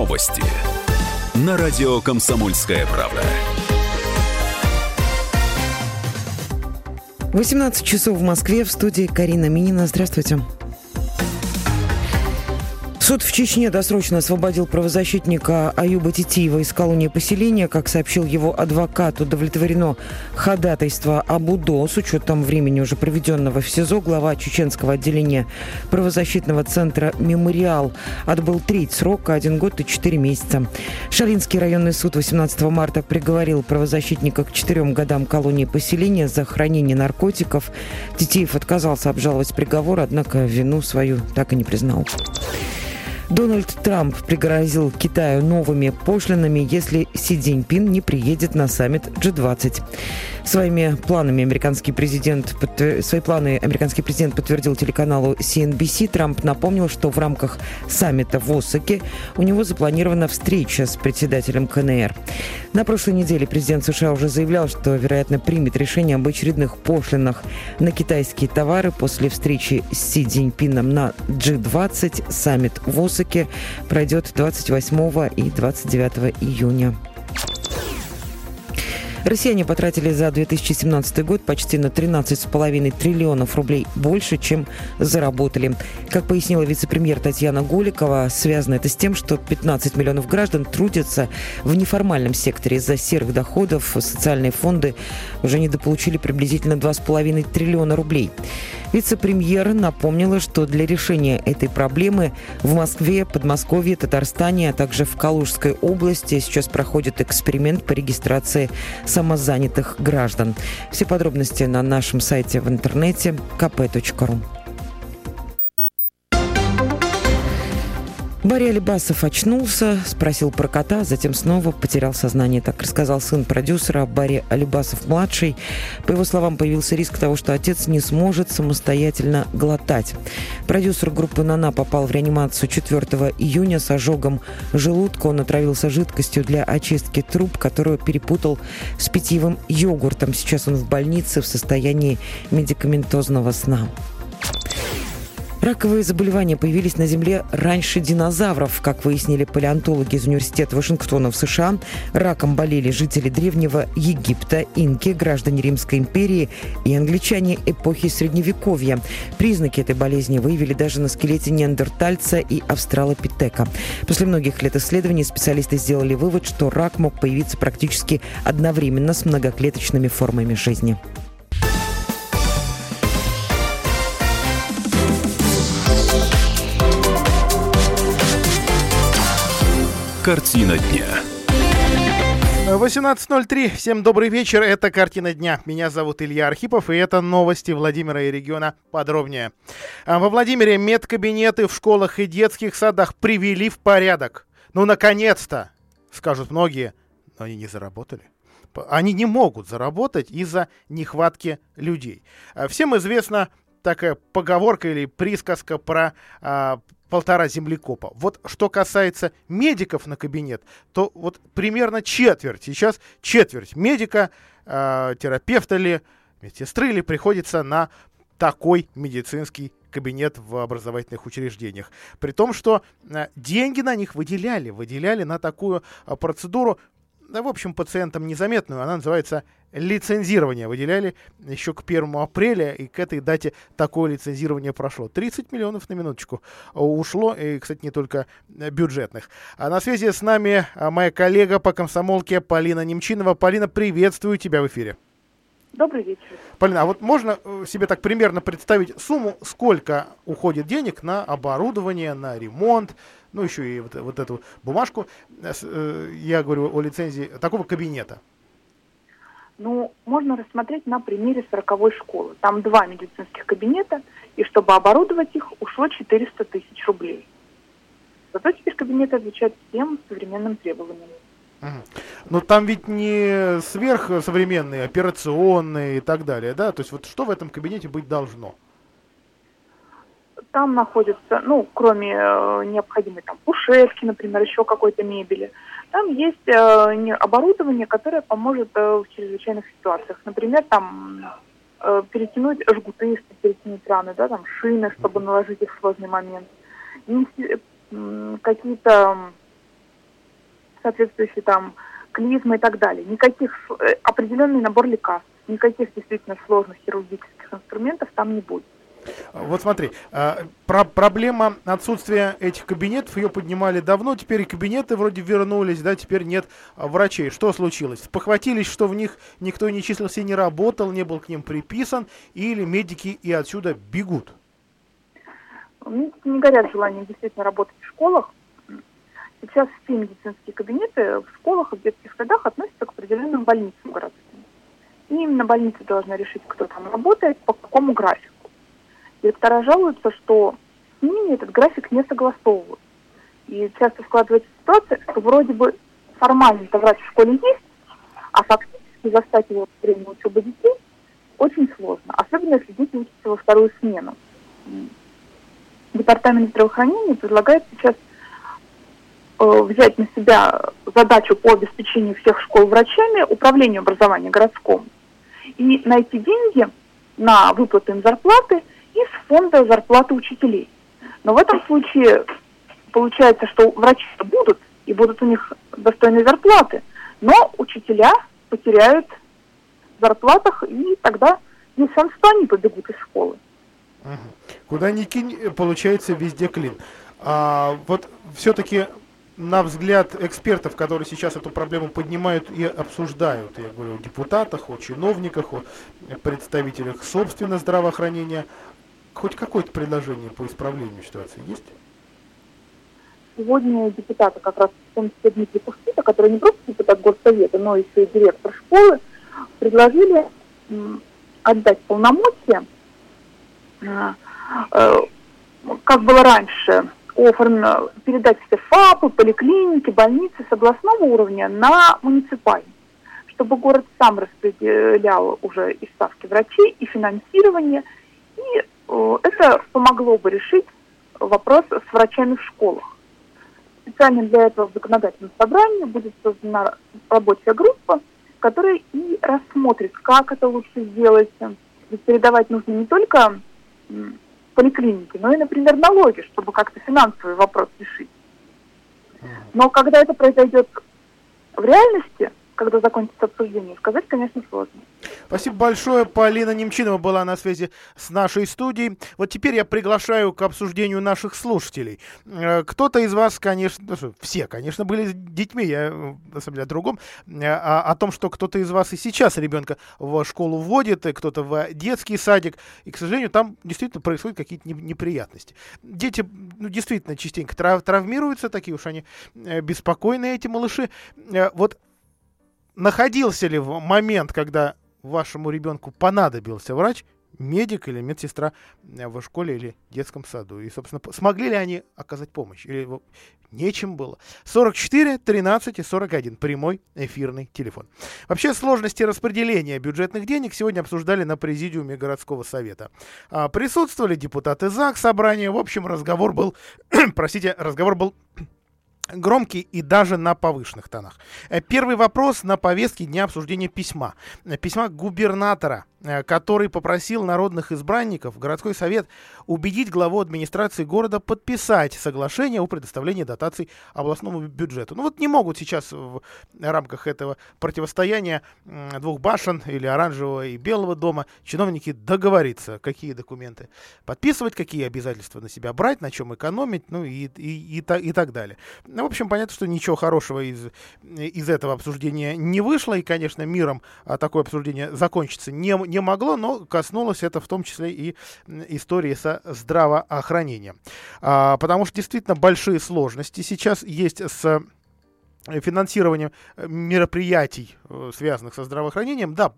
Новости. На радио «Комсомольская правда». 18 часов в Москве. В студии Карина Минина. Здравствуйте. Суд в Чечне досрочно освободил правозащитника Аюба Титиева из колонии поселения. Как сообщил его адвокат, удовлетворено ходатайство об УДО с учетом времени уже проведенного в СИЗО. Глава чеченского отделения правозащитного центра «Мемориал» отбыл треть срока, один год и четыре месяца. Шалинский районный суд 18 марта приговорил правозащитника к четырем годам колонии поселения за хранение наркотиков. Титиев отказался обжаловать приговор, однако вину свою так и не признал. Дональд Трамп пригрозил Китаю новыми пошлинами, если Си Цзиньпин не приедет на саммит G20. Своими планами американский президент, свои планы американский президент подтвердил телеканалу CNBC. Трамп напомнил, что в рамках саммита в Осаке у него запланирована встреча с председателем КНР. На прошлой неделе президент США уже заявлял, что, вероятно, примет решение об очередных пошлинах на китайские товары после встречи с Си Цзиньпином на G20. Саммит в Осаке пройдет 28 и 29 июня. Россияне потратили за 2017 год почти на 13,5 триллионов рублей больше, чем заработали. Как пояснила вице-премьер Татьяна Голикова, связано это с тем, что 15 миллионов граждан трудятся в неформальном секторе. Из-за серых доходов социальные фонды уже недополучили приблизительно 2,5 триллиона рублей. Вице-премьер напомнила, что для решения этой проблемы в Москве, Подмосковье, Татарстане, а также в Калужской области сейчас проходит эксперимент по регистрации самозанятых граждан. Все подробности на нашем сайте в интернете kp.ru. Барри Алибасов очнулся, спросил про кота, затем снова потерял сознание. Так рассказал сын продюсера Барри Алибасов-младший. По его словам, появился риск того, что отец не сможет самостоятельно глотать. Продюсер группы «Нана» попал в реанимацию 4 июня с ожогом желудка. Он отравился жидкостью для очистки труб, которую перепутал с питьевым йогуртом. Сейчас он в больнице в состоянии медикаментозного сна. Раковые заболевания появились на Земле раньше динозавров. Как выяснили палеонтологи из Университета Вашингтона в США, раком болели жители древнего Египта, инки, граждане Римской империи и англичане эпохи Средневековья. Признаки этой болезни выявили даже на скелете неандертальца и австралопитека. После многих лет исследований специалисты сделали вывод, что рак мог появиться практически одновременно с многоклеточными формами жизни. Картина дня. 18.03. Всем добрый вечер. Это «Картина дня». Меня зовут Илья Архипов, и это новости Владимира и региона подробнее. А, во Владимире медкабинеты в школах и детских садах привели в порядок. Ну, наконец-то, скажут многие, но они не заработали. Они не могут заработать из-за нехватки людей. А, всем известна такая поговорка или присказка про а, полтора землекопа. Вот что касается медиков на кабинет, то вот примерно четверть, сейчас четверть медика, э, терапевта ли, медсестры ли приходится на такой медицинский кабинет в образовательных учреждениях. При том, что э, деньги на них выделяли, выделяли на такую э, процедуру в общем, пациентам незаметную. Она называется лицензирование. Выделяли еще к 1 апреля, и к этой дате такое лицензирование прошло. 30 миллионов на минуточку ушло, и, кстати, не только бюджетных. А на связи с нами а, моя коллега по комсомолке Полина Немчинова. Полина, приветствую тебя в эфире. Добрый вечер. Полина, а вот можно э, себе так примерно представить сумму, сколько уходит денег на оборудование, на ремонт, ну, еще и вот, вот эту бумажку, э, э, я говорю о лицензии такого кабинета? Ну, можно рассмотреть на примере 40 школы. Там два медицинских кабинета, и чтобы оборудовать их, ушло 400 тысяч рублей. Зато теперь кабинеты отвечают всем современным требованиям. Но там ведь не сверхсовременные, операционные и так далее, да? То есть вот что в этом кабинете быть должно? Там находится, ну, кроме э, необходимой там кушетки, например, еще какой-то мебели, там есть э, оборудование, которое поможет э, в чрезвычайных ситуациях. Например, там э, перетянуть жгуты, если перетянуть раны, да, там шины, чтобы наложить их в сложный момент. Какие-то соответствующие там клизмы и так далее. Никаких э, определенный набор лекарств, никаких действительно сложных хирургических инструментов там не будет. Вот смотри, а, про проблема отсутствия этих кабинетов, ее поднимали давно, теперь и кабинеты вроде вернулись, да, теперь нет а, врачей. Что случилось? Похватились, что в них никто не числился, не работал, не был к ним приписан, или медики и отсюда бегут? Медики не горят желанием действительно работать в школах. Сейчас все медицинские кабинеты в школах и в детских садах относятся к определенным больницам городским. И именно больница должна решить, кто там работает, по какому графику. Директора жалуются, что с ними этот график не согласовывают. И часто складывается ситуация, что вроде бы формально-то врач в школе есть, а фактически застать его время учебы детей очень сложно, особенно если дети учатся во вторую смену. Департамент здравоохранения предлагает сейчас э, взять на себя задачу по обеспечению всех школ врачами, управлению образования городскому, и найти деньги на выплаты им зарплаты из фонда зарплаты учителей. Но в этом случае получается, что врачи будут, и будут у них достойные зарплаты, но учителя потеряют в зарплатах, и тогда шанс, что они побегут из школы. Куда ни кинь, получается везде клин. А, вот все-таки на взгляд экспертов, которые сейчас эту проблему поднимают и обсуждают, я говорю о депутатах, о чиновниках, о представителях собственно здравоохранения, хоть какое-то предложение по исправлению ситуации есть? Сегодня депутаты, как раз в том числе Дмитрий Пушкита, который не просто депутат горсовета, но еще и директор школы, предложили отдать полномочия, а, э, как было раньше, оформлено, передать все ФАПы, поликлиники, больницы с областного уровня на муниципальный, чтобы город сам распределял уже и ставки врачей, и финансирование, и Э, это помогло бы решить вопрос с врачами в школах. Специально для этого в законодательном собрании будет создана рабочая группа, которая и рассмотрит, как это лучше сделать. Ведь передавать нужно не только поликлинике, но и, например, налоги, чтобы как-то финансовый вопрос решить. Но когда это произойдет в реальности, когда закончится обсуждение, сказать, конечно, сложно. Спасибо большое. Полина Немчинова была на связи с нашей студией. Вот теперь я приглашаю к обсуждению наших слушателей. Э, кто-то из вас, конечно, ну все, конечно, были детьми, я э, на самом деле о другом, э, о, о том, что кто-то из вас и сейчас ребенка в школу вводит, и кто-то в детский садик, и, к сожалению, там действительно происходят какие-то неприятности. Дети, ну, действительно, частенько трав травмируются, такие уж они беспокойные, эти малыши. Вот находился ли в момент, когда вашему ребенку понадобился врач, медик или медсестра э, в школе или детском саду. И, собственно, смогли ли они оказать помощь? Или нечем было? 44 13 и 41. Прямой эфирный телефон. Вообще сложности распределения бюджетных денег сегодня обсуждали на президиуме городского совета. А, присутствовали депутаты ЗАГС собрания. В общем, разговор был, простите, разговор был громкий и даже на повышенных тонах. Э, первый вопрос на повестке дня обсуждения письма. Э, письма губернатора Э, который попросил народных избранников, городской совет, убедить главу администрации города подписать соглашение о предоставлении дотаций областному бюджету. Ну вот не могут сейчас в рамках этого противостояния двух башен или оранжевого и белого дома чиновники договориться, какие документы подписывать, какие обязательства на себя брать, на чем экономить, ну и, и, и, и так далее. Ну, в общем, понятно, что ничего хорошего из, из этого обсуждения не вышло, и, конечно, миром а, такое обсуждение закончится не, не могло, но коснулось это в том числе и истории со здравоохранением. А, потому что действительно большие сложности сейчас есть с финансированием э, мероприятий, э, связанных со здравоохранением. Да,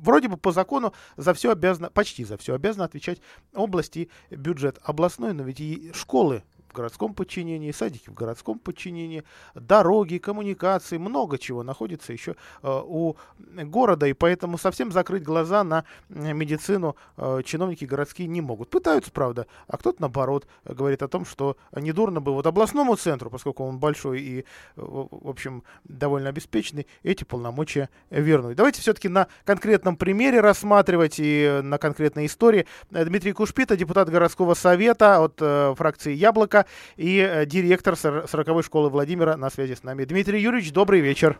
вроде бы по закону за все обязано, почти за все обязано отвечать области бюджет областной, но ведь и школы городском подчинении, садики в городском подчинении, дороги, коммуникации, много чего находится еще э, у города, и поэтому совсем закрыть глаза на медицину э, чиновники городские не могут. Пытаются, правда, а кто-то, наоборот, говорит о том, что недурно бы вот областному центру, поскольку он большой и, в общем, довольно обеспеченный, эти полномочия вернуть. Давайте все-таки на конкретном примере рассматривать и на конкретной истории. Дмитрий Кушпита, депутат городского совета от э, фракции «Яблоко», И э, директор 40-й школы Владимира на связи с нами. Дмитрий Юрьевич, добрый вечер.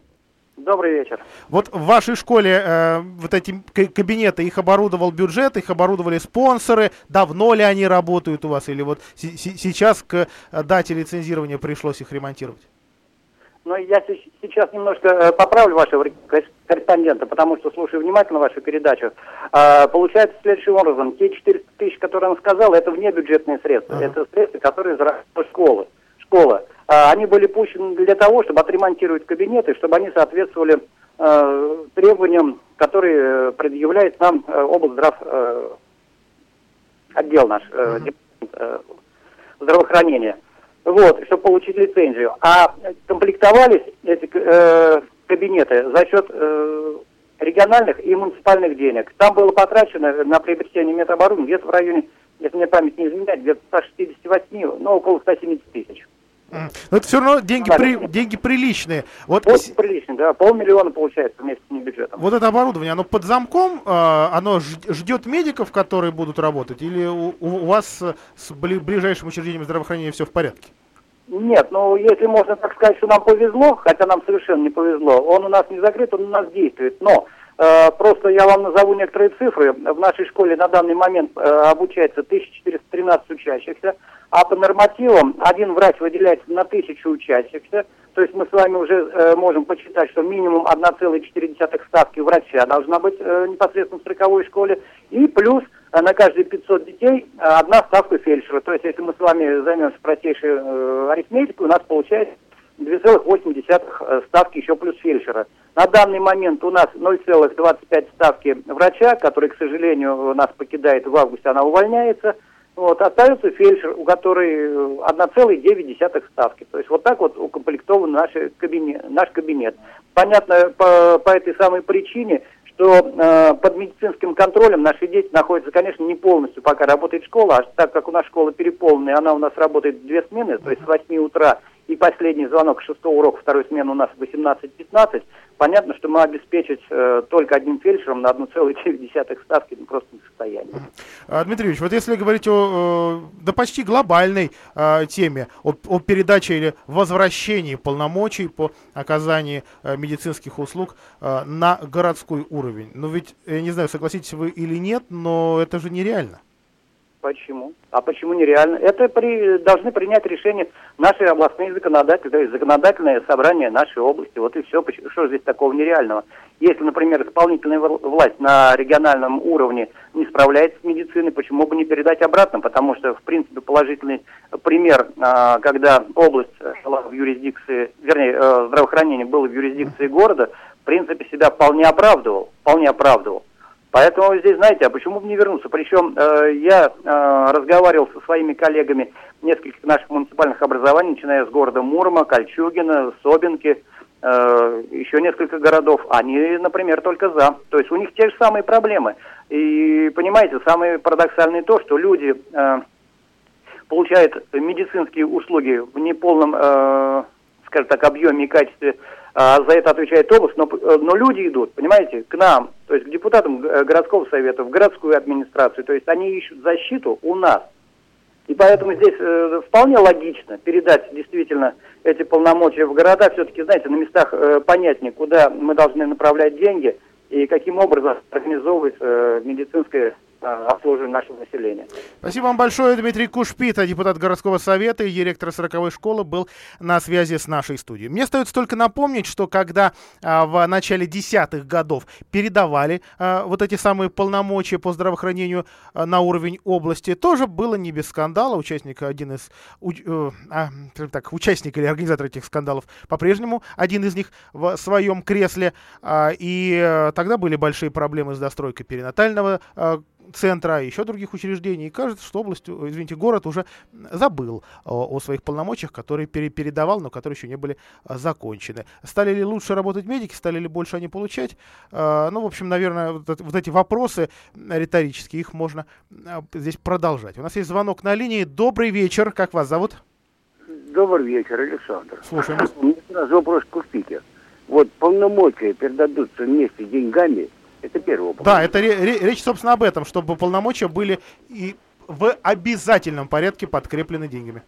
Добрый вечер. Вот в вашей школе э, вот эти кабинеты, их оборудовал бюджет, их оборудовали спонсоры. Давно ли они работают у вас? Или вот сейчас к э, дате лицензирования пришлось их ремонтировать? Ну, я сейчас немножко э, поправлю вашего корреспондента, потому что слушаю внимательно вашу передачу. А, получается следующим образом. Те 400 тысяч, которые он сказал, это вне бюджетные средства. Ага. Это средства, которые из школы. Школа. А, они были пущены для того, чтобы отремонтировать кабинеты, чтобы они соответствовали э, требованиям, которые предъявляет нам э, облздрав э, отдел наш, э, э, здравоохранения. Вот, чтобы получить лицензию. А комплектовались эти э, кабинеты за счет э, региональных и муниципальных денег. Там было потрачено на приобретение медоборудования где-то в районе, если мне память не изменяет, где-то 168, ну, около 170 тысяч. Но это все равно деньги, при, деньги приличные. Вот приличные, да. Полмиллиона получается вместе с бюджетом. Вот это оборудование, оно под замком, э, оно ждет медиков, которые будут работать, или у, у вас с ближайшим учреждением здравоохранения все в порядке? Нет, ну если можно так сказать, что нам повезло, хотя нам совершенно не повезло, он у нас не закрыт, он у нас действует. Но просто я вам назову некоторые цифры. В нашей школе на данный момент э, обучается 1413 учащихся а по нормативам один врач выделяется на тысячу учащихся. То есть мы с вами уже э, можем почитать, что минимум 1,4 ставки врача должна быть э, непосредственно в строковой школе. И плюс э, на каждые 500 детей э, одна ставка фельдшера. То есть если мы с вами займемся простейшей э, арифметикой, у нас получается 2,8 э, ставки еще плюс фельдшера. На данный момент у нас 0,25 ставки врача, который, к сожалению, нас покидает в августе, она увольняется – вот, остается фельдшер, у которой 1,9 э, ставки. То есть вот так вот укомплектован наш кабинет. Наш кабинет. Понятно, по, по этой самой причине, что э, под медицинским контролем наши дети находятся, конечно, не полностью, пока работает школа, а так как у нас школа переполненная, она у нас работает две смены, то есть с 8 утра и последний звонок шестого урока второй смены у нас 18-15, понятно, что мы обеспечить э, только одним фельдшером на 1,9 ставки ну, просто не в состоянии. А, Дмитрий Ильич, вот если говорить о э, да почти глобальной э, теме, о, о передаче или возвращении полномочий по оказанию э, медицинских услуг э, на городской уровень, ну ведь, я не знаю, согласитесь вы или нет, но это же нереально. Почему? А почему нереально? Это при, должны принять решение наши областные законодатели, то есть законодательное собрание нашей области. Вот и все. Что здесь такого нереального? Если, например, исполнительная власть на региональном уровне не справляется с медициной, почему бы не передать обратно? Потому что, в принципе, положительный пример, а, когда область была в юрисдикции, вернее, э, здравоохранение было в юрисдикции города, в принципе, себя вполне оправдывал. Вполне оправдывал. Поэтому здесь, знаете, а почему бы не вернуться? Причем э, я э, разговаривал со своими коллегами нескольких наших муниципальных образований, начиная с города Мурма, Кольчугина, Собинки, э, еще несколько городов. Они, например, только за. То есть у них те же самые проблемы. И понимаете, самое парадоксальное то, что люди э, получают медицинские услуги в неполном, э, скажем так, объеме и качестве за это отвечает область, но, э, но люди идут, понимаете, к нам, то есть к депутатам э, городского совета, в городскую администрацию, то есть они ищут защиту у нас. И поэтому здесь э, вполне логично передать действительно эти полномочия в города. Все-таки, знаете, на местах э, понятнее, куда мы должны направлять деньги и каким образом организовывать э, медицинское обслуживаем нашего населения. Спасибо вам большое. Дмитрий Кушпита, депутат городского совета и директор 40-й школы, был на связи с нашей студией. Мне остается только напомнить, что когда а, в начале десятых годов передавали а, вот эти самые полномочия по здравоохранению а, на уровень области, тоже было не без скандала. Участник, один из, у, э, а, так, участник или организатор этих скандалов по-прежнему, один из них в своем кресле. А, и а, тогда были большие проблемы с достройкой перинатального а, центра, еще других учреждений. И кажется, что область, извините, город уже забыл о, своих полномочиях, которые пере, передавал, но которые еще не были а, закончены. Стали ли лучше работать медики, стали ли больше они получать? А, ну, в общем, наверное, вот, эти вопросы риторические, их можно а, здесь продолжать. У нас есть звонок на линии. Добрый вечер. Как вас зовут? Добрый вечер, Александр. Слушаем. У меня сразу вопрос к. Вот полномочия передадутся вместе с деньгами – это первый вопрос. Да, это речь, собственно, об этом, чтобы полномочия были и в обязательном порядке подкреплены деньгами.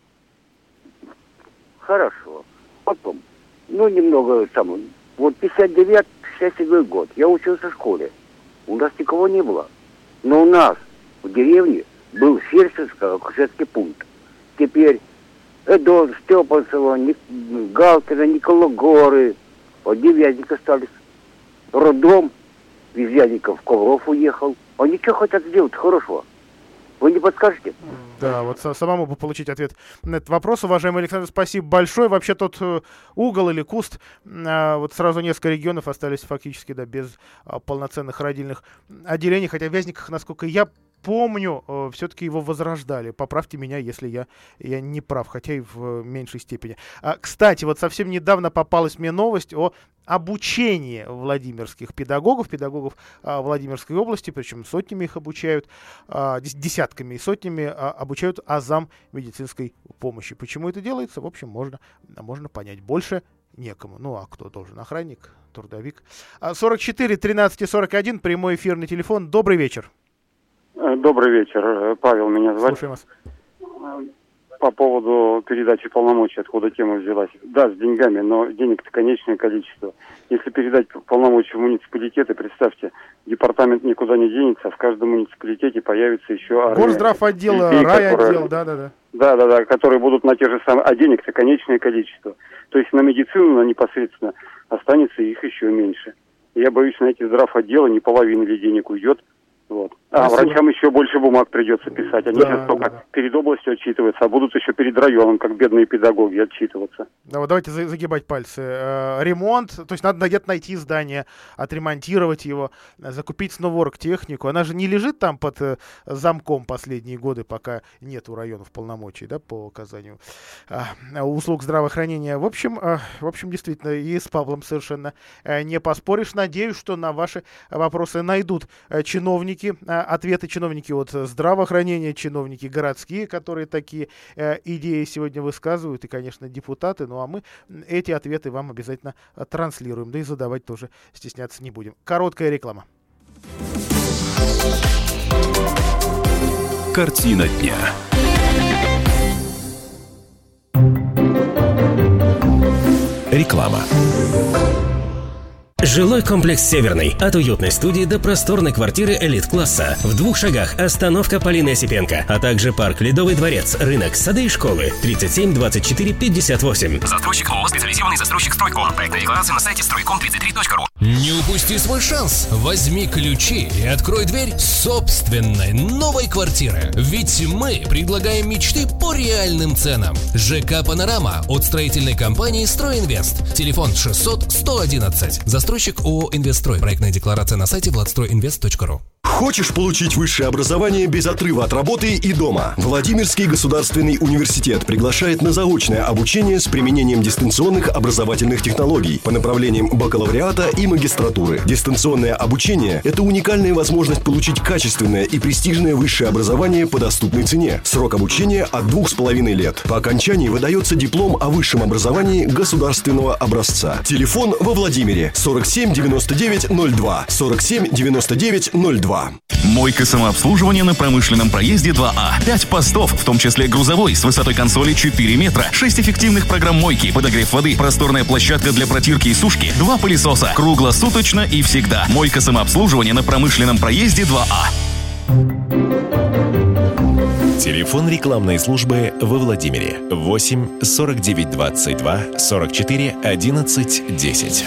хорошо. Потом, ну, немного там, вот 59-67 год, я учился в школе. У нас никого не было. Но у нас в деревне был фельдшерско-акушерский пункт. Теперь Эдон, Степанцева, Ник... Галкина, Никологоры, вот девятник остались. Роддом, Везьяников, Ковров уехал. Они что хотят сделать хорошего? Вы не подскажете? Да, вот самому бы получить ответ на этот вопрос, уважаемый Александр, спасибо большое. Вообще тот э, угол или куст, э, вот сразу несколько регионов остались фактически, да, без э, полноценных родильных отделений, хотя в Вязниках, насколько я помню, э, все-таки его возрождали. Поправьте меня, если я, я не прав, хотя и в меньшей степени. А, кстати, вот совсем недавно попалась мне новость о обучении владимирских педагогов, педагогов а, Владимирской области, причем сотнями их обучают, а, десятками и сотнями а, обучают азам медицинской помощи. Почему это делается, в общем, можно, можно понять. Больше некому. Ну, а кто должен? Охранник, трудовик. 44 13 и 41, прямой эфирный телефон. Добрый вечер. Э, добрый вечер, э, Павел меня звать. Слушаем вас. По поводу передачи полномочий, откуда тема взялась. Да, с деньгами, но денег-то конечное количество. Если передать полномочия в муниципалитеты, представьте, департамент никуда не денется, а в каждом муниципалитете появится еще армия. Горздрав отдел, райотдел, да-да-да. Да-да-да, которые будут на те же самые, а денег-то конечное количество. То есть на медицину, на непосредственно, останется их еще меньше. Я боюсь, на эти здрав отделы не половина ли денег уйдет, вот. А Спасибо. врачам еще больше бумаг придется писать. Они да, сейчас только да. перед областью отчитываются, а будут еще перед районом, как бедные педагоги, отчитываться. Да, вот давайте загибать пальцы. Э, ремонт, то есть надо где-то найти здание, отремонтировать его, закупить снова оргтехнику. Она же не лежит там под э, замком последние годы, пока нет у районов полномочий, да, по оказанию услуг здравоохранения. В общем, э, в общем, действительно, и с Павлом совершенно не поспоришь. Надеюсь, что на ваши вопросы найдут чиновники чиновники, а, ответы чиновники от здравоохранения, чиновники городские, которые такие э, идеи сегодня высказывают, и, конечно, депутаты. Ну а мы эти ответы вам обязательно э, транслируем, да и задавать тоже стесняться не будем. Короткая реклама. Картина дня. Реклама. Жилой комплекс «Северный». От уютной студии до просторной квартиры элит-класса. В двух шагах остановка Полины Осипенко, а также парк «Ледовый дворец», рынок, сады и школы. 37 24 58. Застройщик ООО «Специализированный застройщик Стройком». Проектная декларация на сайте стройком33.ру. Не упусти свой шанс. Возьми ключи и открой дверь собственной новой квартиры. Ведь мы предлагаем мечты по реальным ценам. ЖК «Панорама» от строительной компании «Стройинвест». Телефон 600 111. Застройщик ООО «Инвестстрой». Проектная декларация на сайте владстройинвест.ру. Хочешь получить высшее образование без отрыва от работы и дома? Владимирский государственный университет приглашает на заочное обучение с применением дистанционных образовательных технологий по направлениям бакалавриата и магистратуры. Дистанционное обучение – это уникальная возможность получить качественное и престижное высшее образование по доступной цене. Срок обучения от двух с половиной лет. По окончании выдается диплом о высшем образовании государственного образца. Телефон во Владимире 47 99 02 47 99 02. Мойка самообслуживания на промышленном проезде 2А. 5 постов, в том числе грузовой, с высотой консоли 4 метра. 6 эффективных программ мойки, подогрев воды, просторная площадка для протирки и сушки, два пылесоса. Круглосуточно и всегда. Мойка самообслуживания на промышленном проезде 2А. Телефон рекламной службы во Владимире 8 49 22 44 11 10.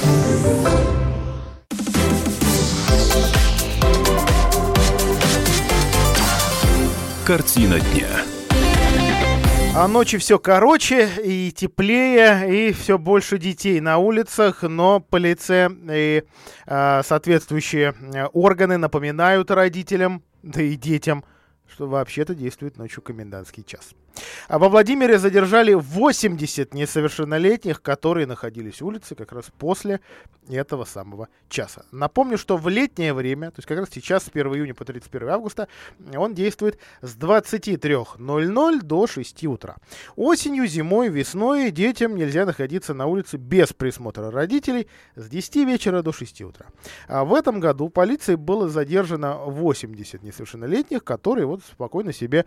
Картина дня. А ночи все короче и теплее, и все больше детей на улицах, но полиция и э, соответствующие э, органы напоминают родителям, да и детям, что вообще-то действует ночью комендантский час. А во Владимире задержали 80 несовершеннолетних, которые находились улице как раз после этого самого часа. Напомню, что в летнее время, то есть как раз сейчас с 1 июня по 31 августа, он действует с 23.00 до 6 утра. Осенью, зимой, весной детям нельзя находиться на улице без присмотра родителей с 10 вечера до 6 утра. А в этом году полицией было задержано 80 несовершеннолетних, которые вот спокойно себе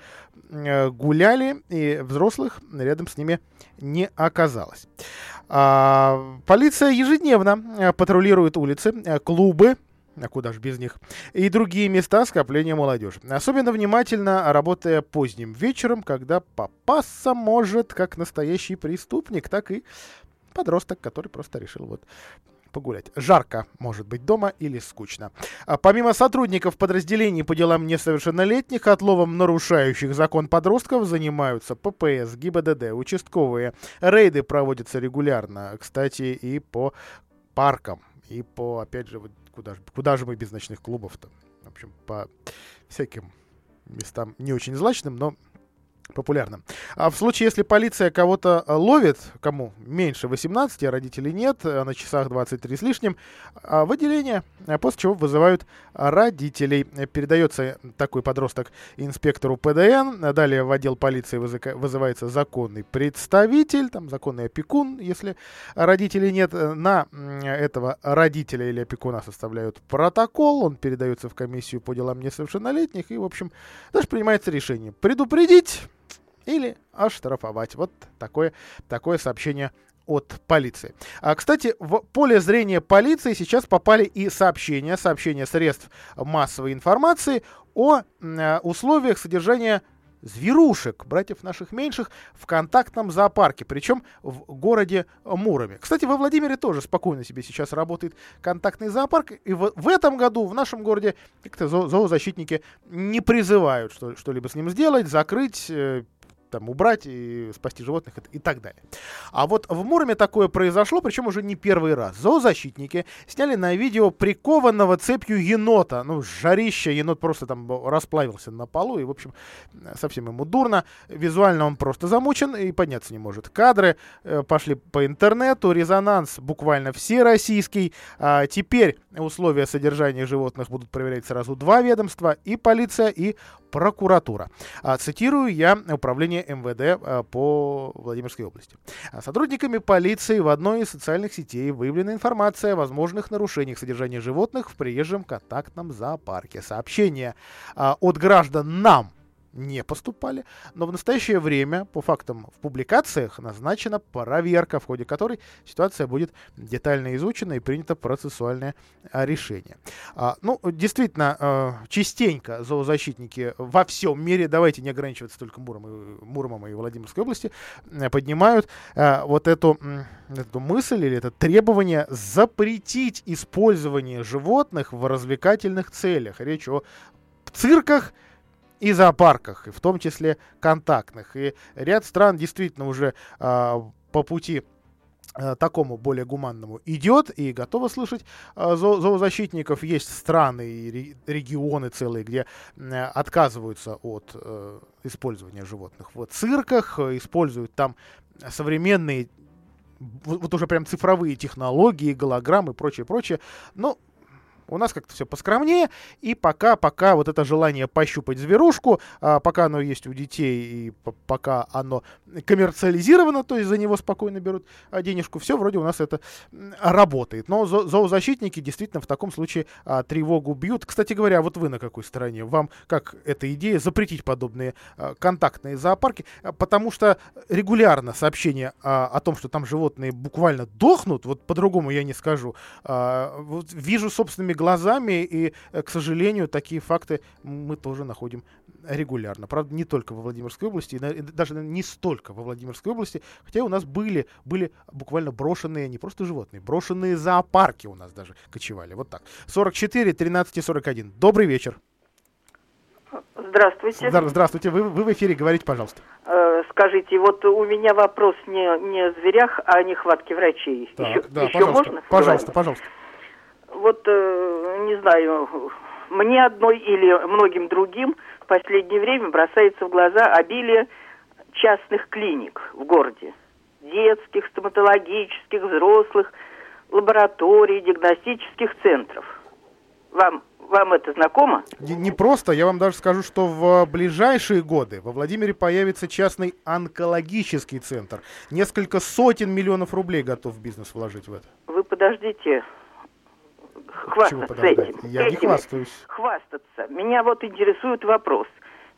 э, гуляли и взрослых рядом с ними не оказалось. А, полиция ежедневно э, патрулирует улицы, э, клубы, а куда же без них, и другие места скопления молодежи. Особенно внимательно работая поздним вечером, когда попасться может как настоящий преступник, так и подросток, который просто решил вот погулять. Жарко может быть дома или скучно. А помимо сотрудников подразделений по делам несовершеннолетних, отловом нарушающих закон подростков занимаются ППС, ГИБДД, участковые. Рейды проводятся регулярно, кстати, и по паркам, и по, опять же, вот куда куда же мы без ночных клубов-то? В общем, по всяким местам не очень злачным, но популярным. А в случае, если полиция кого-то э, ловит, кому меньше 18, а родителей нет, а на часах 23 с лишним, а в отделение, а после чего вызывают родителей. Передается такой подросток инспектору ПДН, далее в отдел полиции вызывается законный представитель, там законный опекун, если родителей нет. На этого родителя или опекуна составляют протокол, он передается в комиссию по делам несовершеннолетних, и, в общем, даже принимается решение предупредить или оштрафовать. Вот такое, такое сообщение от полиции. А, кстати, в поле зрения полиции сейчас попали и сообщения, сообщения средств массовой информации о э, условиях содержания зверушек, братьев наших меньших, в контактном зоопарке, причем в городе Муроме. Кстати, во Владимире тоже спокойно себе сейчас работает контактный зоопарк, и в, в этом году в нашем городе как-то зо, зоозащитники не призывают что, что-либо с ним сделать, закрыть, э, там убрать и спасти животных и, и так далее. А вот в Муроме такое произошло, причем уже не первый раз. Зоозащитники сняли на видео прикованного цепью енота. Ну, жарище, енот просто там расплавился на полу, и, в общем, совсем ему дурно. Визуально он просто замучен и подняться не может. Кадры э, пошли по интернету, резонанс буквально всероссийский. А теперь условия содержания животных будут проверять сразу два ведомства, и полиция, и прокуратура. А, цитирую я управление МВД а, по Владимирской области. А, сотрудниками полиции в одной из социальных сетей выявлена информация о возможных нарушениях содержания животных в приезжем контактном зоопарке. Сообщение от граждан нам не поступали, но в настоящее время по фактам в публикациях назначена проверка, в ходе которой ситуация будет детально изучена и принято процессуальное а, решение. А, ну, действительно, а, частенько зоозащитники во всем мире, давайте не ограничиваться только Муром и, Муромом и Владимирской области, поднимают а, вот эту, эту мысль или это требование запретить использование животных в развлекательных целях. Речь о цирках, и зоопарках, и в том числе контактных. И ряд стран действительно уже э, по пути э, такому более гуманному идет и готова слышать э, зо зоозащитников. Есть страны и регионы целые, где э, отказываются от э, использования животных в цирках, используют там современные вот уже прям цифровые технологии, голограммы и прочее, прочее. Но у нас как-то все поскромнее, и пока, пока вот это желание пощупать зверушку, а, пока оно есть у детей, и пока оно коммерциализировано, то есть за него спокойно берут а, денежку, все вроде у нас это работает. Но зо зоозащитники действительно в таком случае а, тревогу бьют. Кстати говоря, вот вы на какой стороне? Вам как эта идея запретить подобные контактные зоопарки? Потому что регулярно сообщения о том, что там животные буквально дохнут, вот по-другому я не скажу, вижу собственными глазами, и, э, к сожалению, такие факты мы тоже находим регулярно. Правда, не только во Владимирской области, и даже не столько во Владимирской области, хотя у нас были, были буквально брошенные, не просто животные, брошенные зоопарки у нас даже кочевали. Вот так. 44, 13 и 41. Добрый вечер. Здравствуйте. Здравствуйте. Вы, вы в эфире, говорите, пожалуйста. Э, скажите, вот у меня вопрос не, не о зверях, а о нехватке врачей. Так, еще да, еще пожалуйста, можно? Пожалуйста, пожалуйста вот, э, не знаю, мне одной или многим другим в последнее время бросается в глаза обилие частных клиник в городе. Детских, стоматологических, взрослых, лабораторий, диагностических центров. Вам вам это знакомо? Не, не просто, я вам даже скажу, что в ближайшие годы во Владимире появится частный онкологический центр. Несколько сотен миллионов рублей готов бизнес вложить в это. Вы подождите, хвастаться этим. Я этим, не хвастаюсь. Хвастаться. Меня вот интересует вопрос.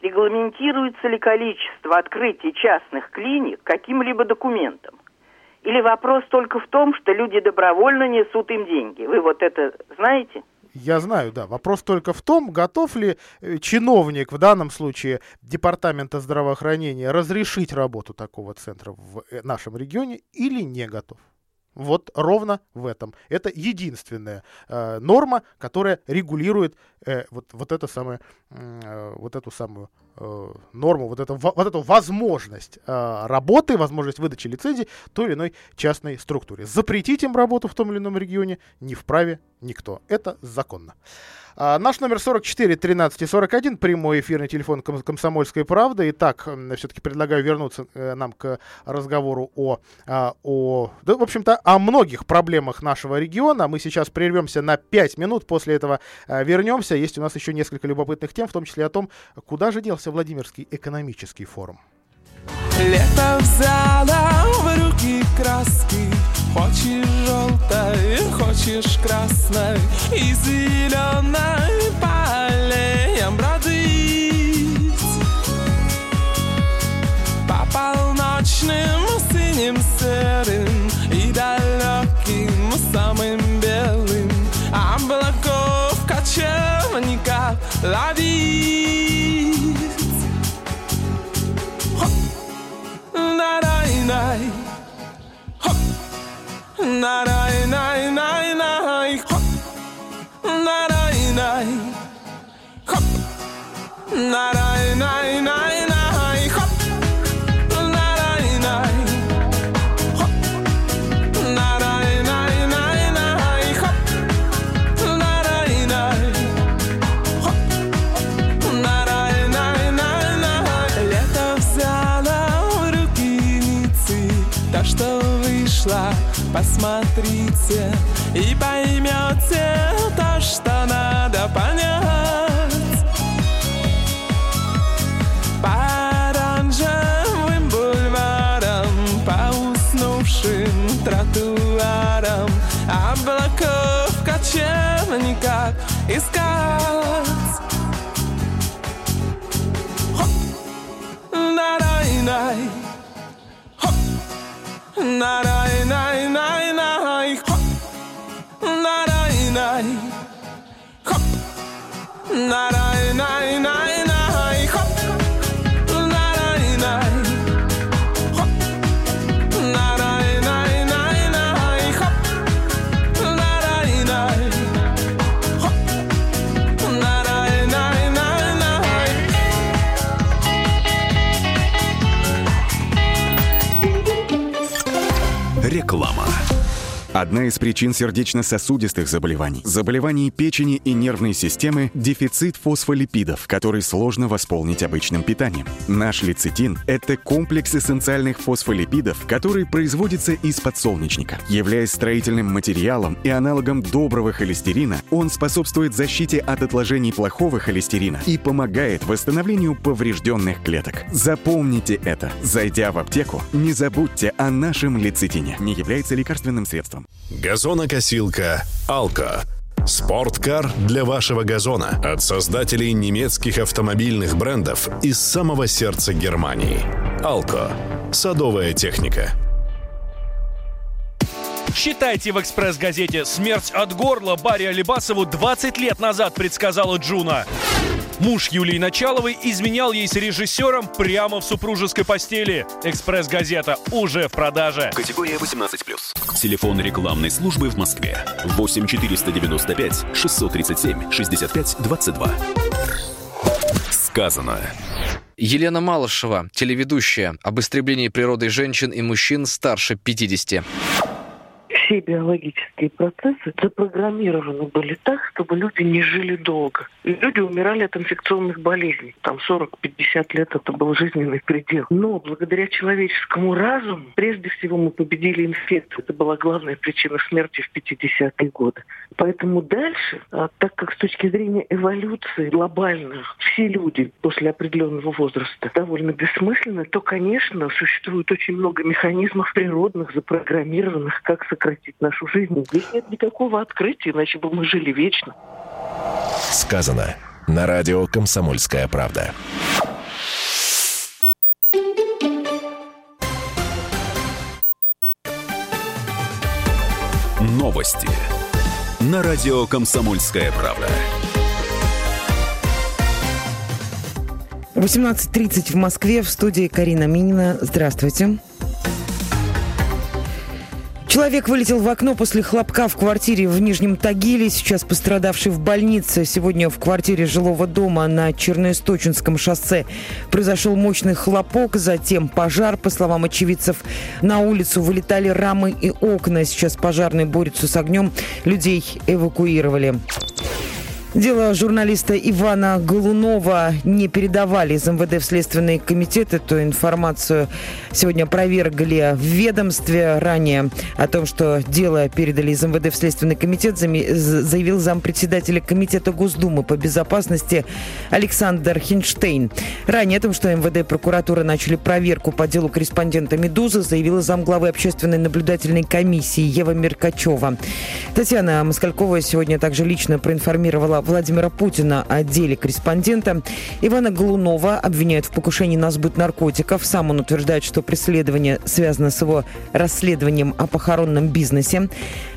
Регламентируется ли количество открытий частных клиник каким-либо документом? Или вопрос только в том, что люди добровольно несут им деньги? Вы вот это знаете? Я знаю, да. Вопрос только в том, готов ли э, чиновник, в данном случае Департамента здравоохранения, разрешить работу такого центра в э, нашем регионе или не готов. Вот ровно в этом. Это единственная э, норма, которая регулирует э, вот, вот, это самое, э, вот эту самую э, норму, вот, это, вот эту возможность э, работы, возможность выдачи лицензий той или иной частной структуре. Запретить им работу в том или ином регионе не вправе никто. Это законно. А, наш номер 44 13 и 41, прямой эфирный телефон ком- «Комсомольской правды». Итак, все-таки предлагаю вернуться э, нам к разговору о, а, о да, в общем-то, о многих проблемах нашего региона. Мы сейчас прервемся на 5 минут, после этого а, вернемся. Есть у нас еще несколько любопытных тем, в том числе о том, куда же делся Владимирский экономический форум. Лето в руки краски. Хочешь желтой, хочешь красной. И зеленой посмотрите и поймете night. Одна из причин сердечно-сосудистых заболеваний, заболеваний печени и нервной системы – дефицит фосфолипидов, который сложно восполнить обычным питанием. Наш лецитин – это комплекс эссенциальных фосфолипидов, который производится из подсолнечника. Являясь строительным материалом и аналогом доброго холестерина, он способствует защите от отложений плохого холестерина и помогает восстановлению поврежденных клеток. Запомните это. Зайдя в аптеку, не забудьте о нашем лецитине. Не является лекарственным средством. Газонокосилка «Алко». Спорткар для вашего газона от создателей немецких автомобильных брендов из самого сердца Германии. «Алко». Садовая техника. Читайте в «Экспресс-газете» «Смерть от горла» Барри Алибасову 20 лет назад предсказала Джуна. Муж Юлии Началовой изменял ей с режиссером прямо в супружеской постели. «Экспресс-газета» уже в продаже. Категория 18+. Телефон рекламной службы в Москве. 8 495 637 65 22. Сказано. Елена Малышева, телеведущая, об истреблении природы женщин и мужчин старше 50. Все биологические процессы запрограммированы были так, чтобы люди не жили долго. Люди умирали от инфекционных болезней. Там 40-50 лет это был жизненный предел. Но благодаря человеческому разуму, прежде всего, мы победили инфекцию. Это была главная причина смерти в 50-е годы. Поэтому дальше, а, так как с точки зрения эволюции глобально все люди после определенного возраста довольно бессмысленны, то, конечно, существует очень много механизмов природных, запрограммированных, как сократить превратить нашу жизнь. Здесь нет никакого открытия, иначе бы мы жили вечно. Сказано на радио «Комсомольская правда». Новости на радио «Комсомольская правда». 18.30 в Москве, в студии Карина Минина. Здравствуйте. Здравствуйте. Человек вылетел в окно после хлопка в квартире в Нижнем Тагиле, сейчас пострадавший в больнице. Сегодня в квартире жилого дома на Черноисточинском шоссе произошел мощный хлопок, затем пожар. По словам очевидцев, на улицу вылетали рамы и окна. Сейчас пожарные борются с огнем. Людей эвакуировали. Дело журналиста Ивана Голунова не передавали из МВД в Следственный комитет. Эту информацию сегодня опровергли в ведомстве. Ранее о том, что дело передали из МВД в Следственный комитет, заявил зампредседателя Комитета Госдумы по безопасности Александр Хинштейн. Ранее о том, что МВД и прокуратура начали проверку по делу корреспондента «Медузы», заявила замглавы общественной наблюдательной комиссии Ева Меркачева. Татьяна Москалькова сегодня также лично проинформировала Владимира Путина о деле корреспондента. Ивана Голунова обвиняют в покушении на сбыт наркотиков. Сам он утверждает, что преследование связано с его расследованием о похоронном бизнесе.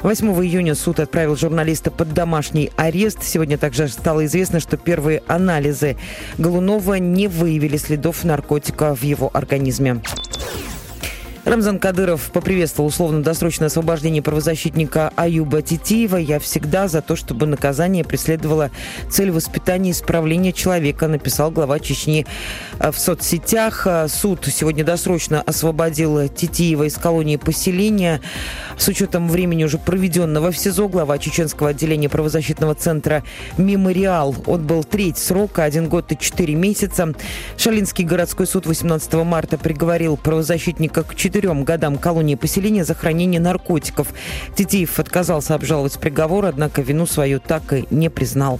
8 июня суд отправил журналиста под домашний арест. Сегодня также стало известно, что первые анализы Голунова не выявили следов наркотика в его организме. Рамзан Кадыров поприветствовал условно-досрочное освобождение правозащитника Аюба Титиева. «Я всегда за то, чтобы наказание преследовало цель воспитания и исправления человека», написал глава Чечни э, в соцсетях. Э, суд сегодня досрочно освободил Титиева из колонии поселения. С учетом времени уже проведенного в СИЗО глава чеченского отделения правозащитного центра «Мемориал» отбыл треть срока, один год и четыре месяца. Шалинский городской суд 18 марта приговорил правозащитника к четыре четырем годам колонии поселения за хранение наркотиков. Титиев отказался обжаловать приговор, однако вину свою так и не признал.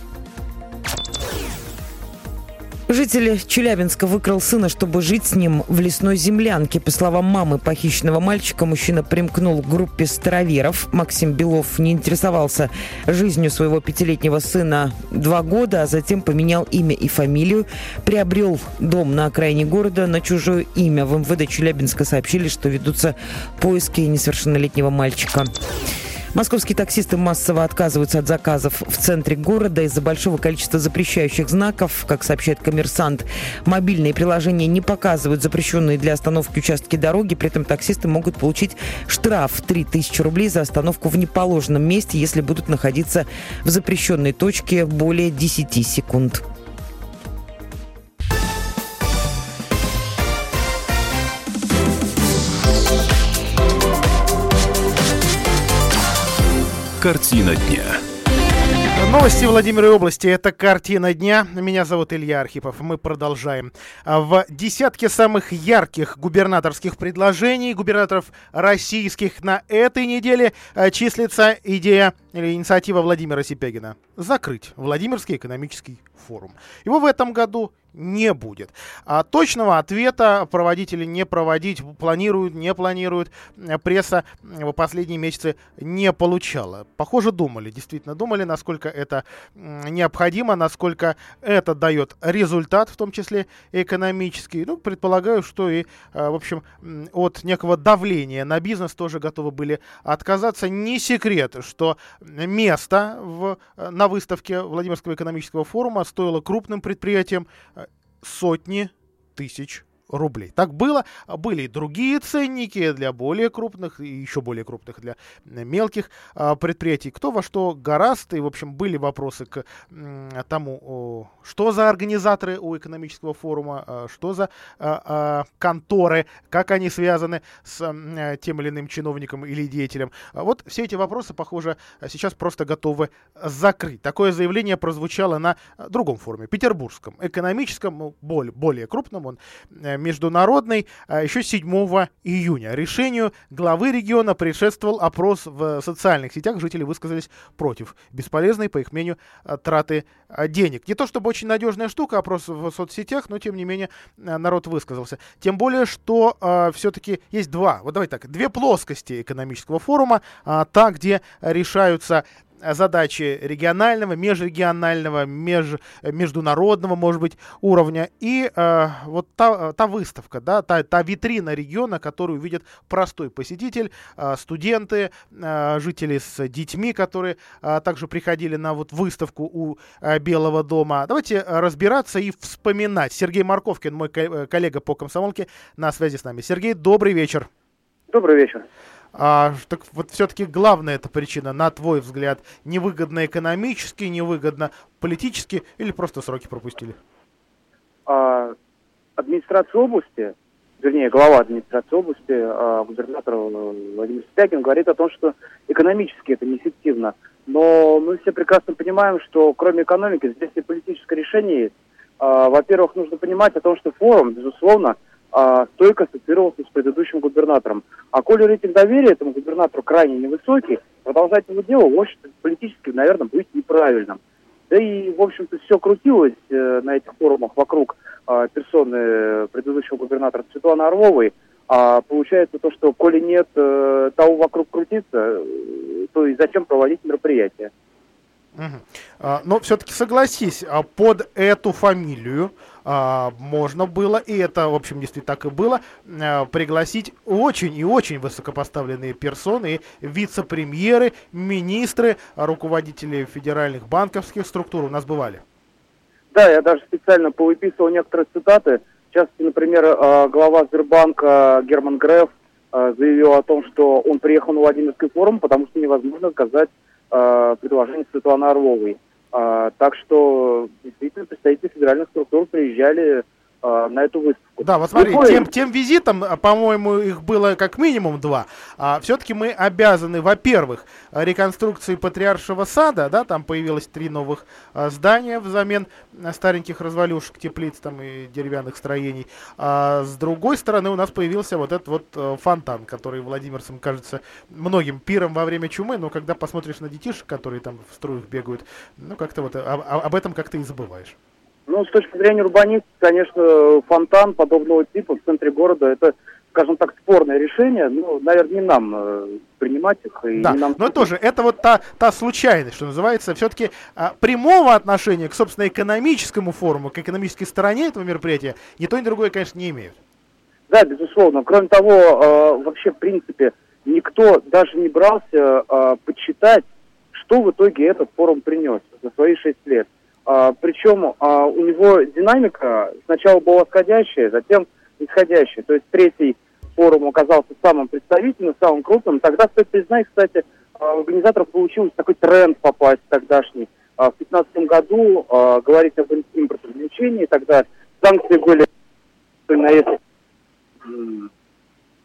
Житель Челябинска выкрал сына, чтобы жить с ним в лесной землянке. По словам мамы похищенного мальчика, мужчина примкнул к группе староверов. Максим Белов не интересовался жизнью своего пятилетнего сына два года, а затем поменял имя и фамилию. Приобрел дом на окраине города на чужое имя. В МВД Челябинска сообщили, что ведутся поиски несовершеннолетнего мальчика. Московские таксисты массово отказываются от заказов в центре города из-за большого количества запрещающих знаков. Как сообщает коммерсант, мобильные приложения не показывают запрещенные для остановки участки дороги. При этом таксисты могут получить штраф 3000 рублей за остановку в неположенном месте, если будут находиться в запрещенной точке более 10 секунд. Картина дня. Новости Владимира области. Это картина дня. Меня зовут Илья Архипов. Мы продолжаем. В десятке самых ярких губернаторских предложений губернаторов российских на этой неделе э, числится идея или инициатива Владимира Сипягина закрыть Владимирский экономический форум. Его в этом году не будет. А точного ответа проводители не проводить планируют, не планируют. Пресса в последние месяцы не получала. Похоже, думали, действительно думали, насколько это необходимо, насколько это дает результат, в том числе экономический. Ну, предполагаю, что и, а, в общем, от некого давления на бизнес тоже готовы были отказаться. Не секрет, что место в, на выставке Владимирского экономического форума стоило крупным предприятиям сотни тысяч рублей. Так было. Были и другие ценники для более крупных, и еще более крупных для мелких а, предприятий. Кто во что гораст. И, в общем, были вопросы к тому, что за организаторы у экономического форума, а, что за а, конторы, как они связаны с тем или иным чиновником или деятелем. Вот все эти вопросы, похоже, сейчас просто готовы закрыть. Такое заявление прозвучало на другом форуме, петербургском, экономическом, ну, более, более крупном. Он международный а, еще 7 июня. Решению главы региона предшествовал опрос в социальных сетях. Жители высказались против бесполезной, по их мнению, а, траты а, денег. Не то чтобы очень надежная штука, опрос в соцсетях, но тем не менее народ высказался. Тем более, что все-таки есть два, вот давай так, две плоскости экономического форума. Э, та, где решаются задачи регионального, межрегионального, меж, международного, может быть, уровня. И э, вот та, та выставка, да, та, та витрина региона, которую видит простой посетитель, э, студенты, э, жители с детьми, которые э, также приходили на вот выставку у э, Белого дома. Давайте разбираться и вспоминать. Сергей Марковкин, мой коллега по комсомолке, на связи с нами. Сергей, добрый вечер. Добрый вечер. А, так вот все-таки главная эта причина, на твой взгляд, невыгодно экономически, невыгодно политически или просто сроки пропустили? А, администрация области, вернее, глава администрации области, а, губернатор Владимир Спякин говорит о том, что экономически это неэффективно. Но мы все прекрасно понимаем, что кроме экономики здесь и политическое решение есть. А, во-первых, нужно понимать о том, что форум, безусловно, а, стойко ассоциировался с предыдущим губернатором. А коли рейтинг доверия этому губернатору крайне невысокий, продолжать его дело в обществе политически, наверное, будет неправильным. Да и, в общем-то, все крутилось э, на этих форумах вокруг э, персоны предыдущего губернатора Светланы Орловой. А получается то, что коли нет э, того вокруг крутиться, э, то и зачем проводить мероприятие? Угу. А, но все-таки согласись, а под эту фамилию а, можно было, и это, в общем, действительно так и было, а, пригласить очень и очень высокопоставленные персоны, вице-премьеры, министры, руководители федеральных банковских структур у нас бывали. Да, я даже специально повыписывал некоторые цитаты. В частности, например, а, глава Сбербанка Герман Греф заявил о том, что он приехал на Владимирский форум, потому что невозможно отказать э, предложение Светланы Орловой. Э, так что действительно представители федеральных структур приезжали на эту выставку. Да, вот смотри, тем, тем визитом, а, по-моему, их было как минимум два. А, все-таки мы обязаны, во-первых, реконструкции Патриаршего сада, да, там появилось три новых а, здания взамен стареньких развалюшек, теплиц там и деревянных строений. А с другой стороны, у нас появился вот этот вот фонтан, который владимирцам кажется многим пиром во время чумы, но когда посмотришь на детишек, которые там в струях бегают, ну как-то вот а, а, об этом как-то и забываешь. Ну, с точки зрения урбанистики, конечно, фонтан подобного типа в центре города, это, скажем так, спорное решение. Ну, наверное, не нам э, принимать их. И да, нам... но тоже, это вот та, та случайность, что называется, все-таки а, прямого отношения к, собственно, экономическому форуму, к экономической стороне этого мероприятия, ни то, ни другое, конечно, не имеют. Да, безусловно. Кроме того, э, вообще, в принципе, никто даже не брался э, подсчитать, что в итоге этот форум принес за свои шесть лет. А, причем а, у него динамика сначала была восходящая, затем исходящая. То есть третий форум оказался самым представительным, самым крупным. Тогда, стоит признать, кстати, а, организаторов получился такой тренд попасть тогдашний. А, в 2015 году а, говорить об импортозамещении, тогда санкции были на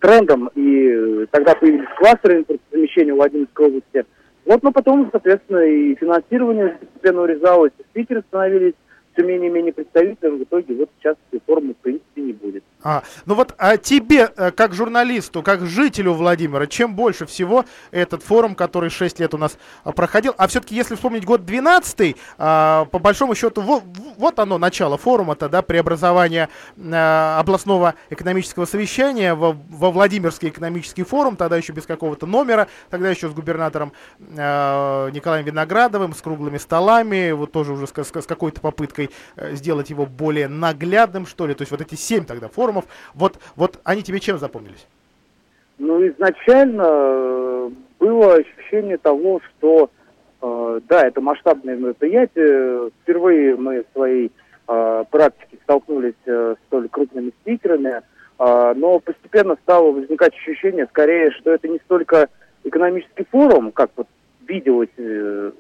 трендом, и тогда появились кластеры импортозамещения в Владимирской области – вот, но потом, соответственно, и финансирование постепенно урезалось, и спикеры становились все менее и менее представителем. В итоге вот сейчас реформы, в принципе, не будет. А, ну вот а тебе, э, как журналисту, как жителю Владимира, чем больше всего этот форум, который 6 лет у нас а, проходил, а все-таки, если вспомнить год 12 а, по большому счету, вот, вот оно, начало форума тогда, преобразование а, областного экономического совещания во, во Владимирский экономический форум, тогда еще без какого-то номера, тогда еще с губернатором а, Николаем Виноградовым, с круглыми столами, вот тоже уже с, с, с какой-то попыткой э, сделать его более наглядным, что ли, то есть вот эти 7 тогда форумов, форумов. Вот, вот они тебе чем запомнились? Ну, изначально э, было ощущение того, что э, да, это масштабное мероприятие. Впервые мы в своей э, практике столкнулись э, с столь крупными спикерами, э, но постепенно стало возникать ощущение, скорее, что это не столько экономический форум, как вот виделось э,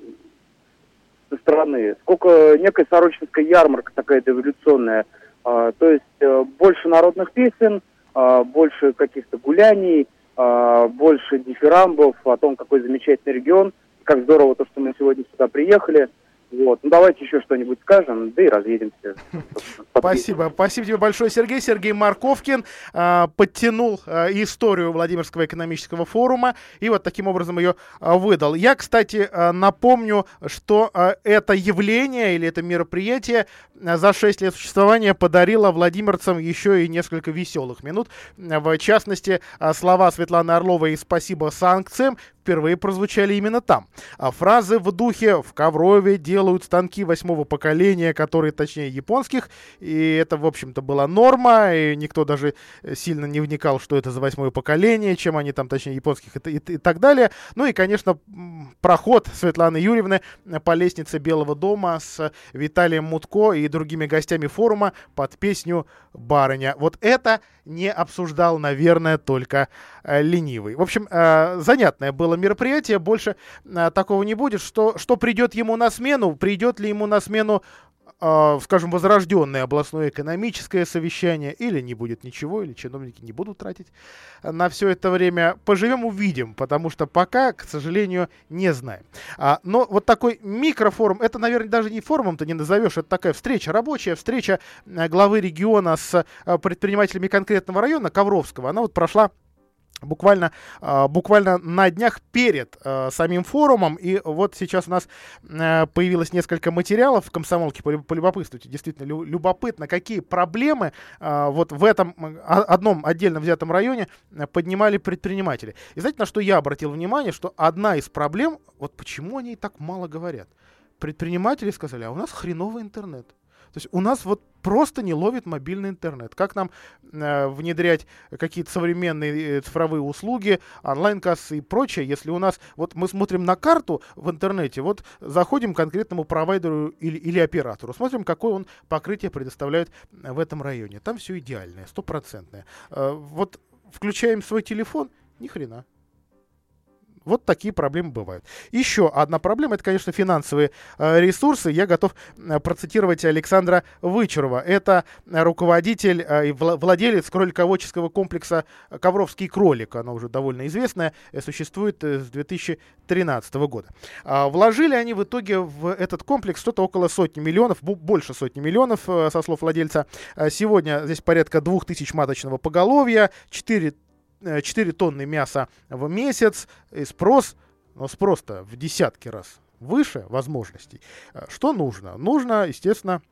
со стороны, сколько некая сорочинская ярмарка такая революционная, а, то есть э, больше народных песен, а, больше каких-то гуляний, а, больше дифирамбов о том, какой замечательный регион, как здорово то, что мы сегодня сюда приехали – вот. Ну, давайте еще что-нибудь скажем, да и разъедемся. Спасибо. Спасибо тебе большое, Сергей. Сергей Марковкин э, подтянул э, историю Владимирского экономического форума и вот таким образом ее э, выдал. Я, кстати, э, напомню, что э, это явление или это мероприятие за 6 лет существования подарило владимирцам еще и несколько веселых минут. В частности, слова Светланы Орловой и «Спасибо санкциям» впервые прозвучали именно там. А фразы в духе «в Коврове делают станки восьмого поколения, которые точнее японских», и это, в общем-то, была норма, и никто даже сильно не вникал, что это за восьмое поколение, чем они там, точнее, японских и, и, и так далее. Ну и, конечно, проход Светланы Юрьевны по лестнице Белого дома с Виталием Мутко и другими гостями форума под песню «Барыня». Вот это не обсуждал, наверное, только ленивый. В общем, э, занятное было мероприятие, больше э, такого не будет. Что, что придет ему на смену? Придет ли ему на смену э, скажем, возрожденное областное экономическое совещание, или не будет ничего, или чиновники не будут тратить на все это время. Поживем, увидим, потому что пока, к сожалению, не знаем. А, но вот такой микрофорум, это, наверное, даже не форумом-то не назовешь, это такая встреча, рабочая встреча главы региона с предпринимателями конкретного района, Ковровского, она вот прошла буквально, а, буквально на днях перед э, самим форумом. И вот сейчас у нас э, появилось несколько материалов в комсомолке. Полюбопытствуйте, действительно любопытно, какие проблемы э, вот в этом одном отдельно взятом районе поднимали предприниматели. И знаете, на что я обратил внимание, что одна из проблем, вот почему они так мало говорят. Предприниматели сказали, а у нас хреновый интернет. То есть у нас вот просто не ловит мобильный интернет. Как нам э, внедрять какие-то современные э, цифровые услуги, онлайн-кассы и прочее, если у нас, вот мы смотрим на карту в интернете, вот заходим к конкретному провайдеру или, или оператору, смотрим, какое он покрытие предоставляет в этом районе. Там все идеальное, стопроцентное. Э, вот включаем свой телефон, ни хрена. Вот такие проблемы бывают. Еще одна проблема, это, конечно, финансовые э, ресурсы. Я готов э, процитировать Александра Вычерова. Это руководитель э, и владелец кролиководческого комплекса «Ковровский кролик». Оно уже довольно известное, существует с 2013 года. А, вложили они в итоге в этот комплекс что-то около сотни миллионов, больше сотни миллионов, со слов владельца. Сегодня здесь порядка двух тысяч маточного поголовья, 4 4 тонны мяса в месяц, и спрос, но спрос-то в десятки раз выше возможностей. Э, что нужно? Нужно, естественно,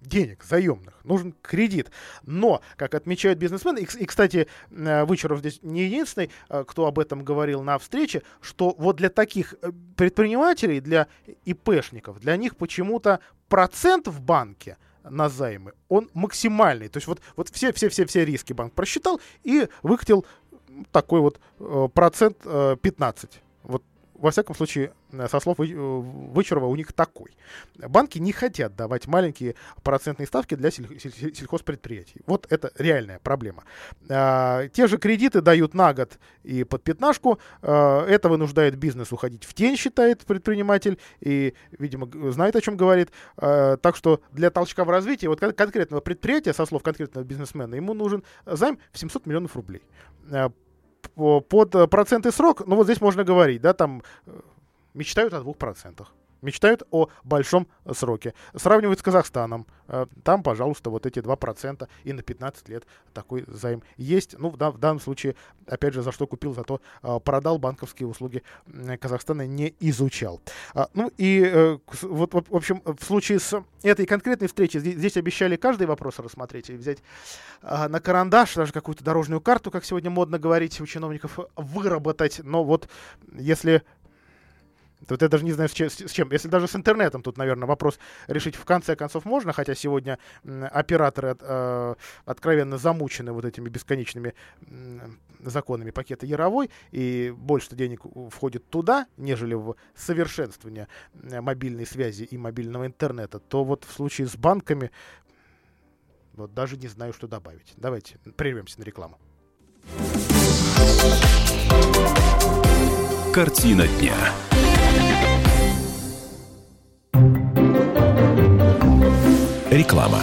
денег заемных, нужен кредит. Но, как отмечают бизнесмены, и, и кстати, э, Вычеров здесь не единственный, э, кто об этом говорил на встрече, что вот для таких предпринимателей, для ИПшников, для них почему-то процент в банке – на займы, он максимальный. То есть вот, вот все, все, все, все риски банк просчитал и выкатил такой вот э, процент э, 15. Вот во всяком случае, э, со слов э, Вычерова, у них такой. Банки не хотят давать маленькие процентные ставки для сельхозпредприятий. Вот это реальная проблема. А, те же кредиты дают на год и под пятнашку. А, это вынуждает бизнес уходить в тень, считает предприниматель, и, видимо, знает, о чем говорит. А, так что для толчка в развитии вот конкретного предприятия, со слов конкретного бизнесмена, ему нужен займ в 700 миллионов рублей под э, процент и срок, ну вот здесь можно говорить, да, там э, мечтают о двух процентах мечтают о большом сроке. Сравнивают с Казахстаном. Э, там, пожалуйста, вот эти 2% и на 15 лет такой займ есть. Ну, в, в данном случае, опять же, за что купил, зато э, продал банковские услуги Казахстана, не изучал. А, ну и э, вот, в общем, в случае с этой конкретной встречей, здесь, здесь обещали каждый вопрос рассмотреть и взять на карандаш, даже какую-то дорожную карту, как сегодня модно говорить у чиновников, выработать. Но вот если Тут я даже не знаю, с чем. Если даже с интернетом тут, наверное, вопрос решить в конце концов можно, хотя сегодня операторы э, откровенно замучены вот этими бесконечными э, законами пакета Яровой, и больше денег входит туда, нежели в совершенствование мобильной связи и мобильного интернета, то вот в случае с банками вот даже не знаю, что добавить. Давайте прервемся на рекламу. Картина дня. Реклама.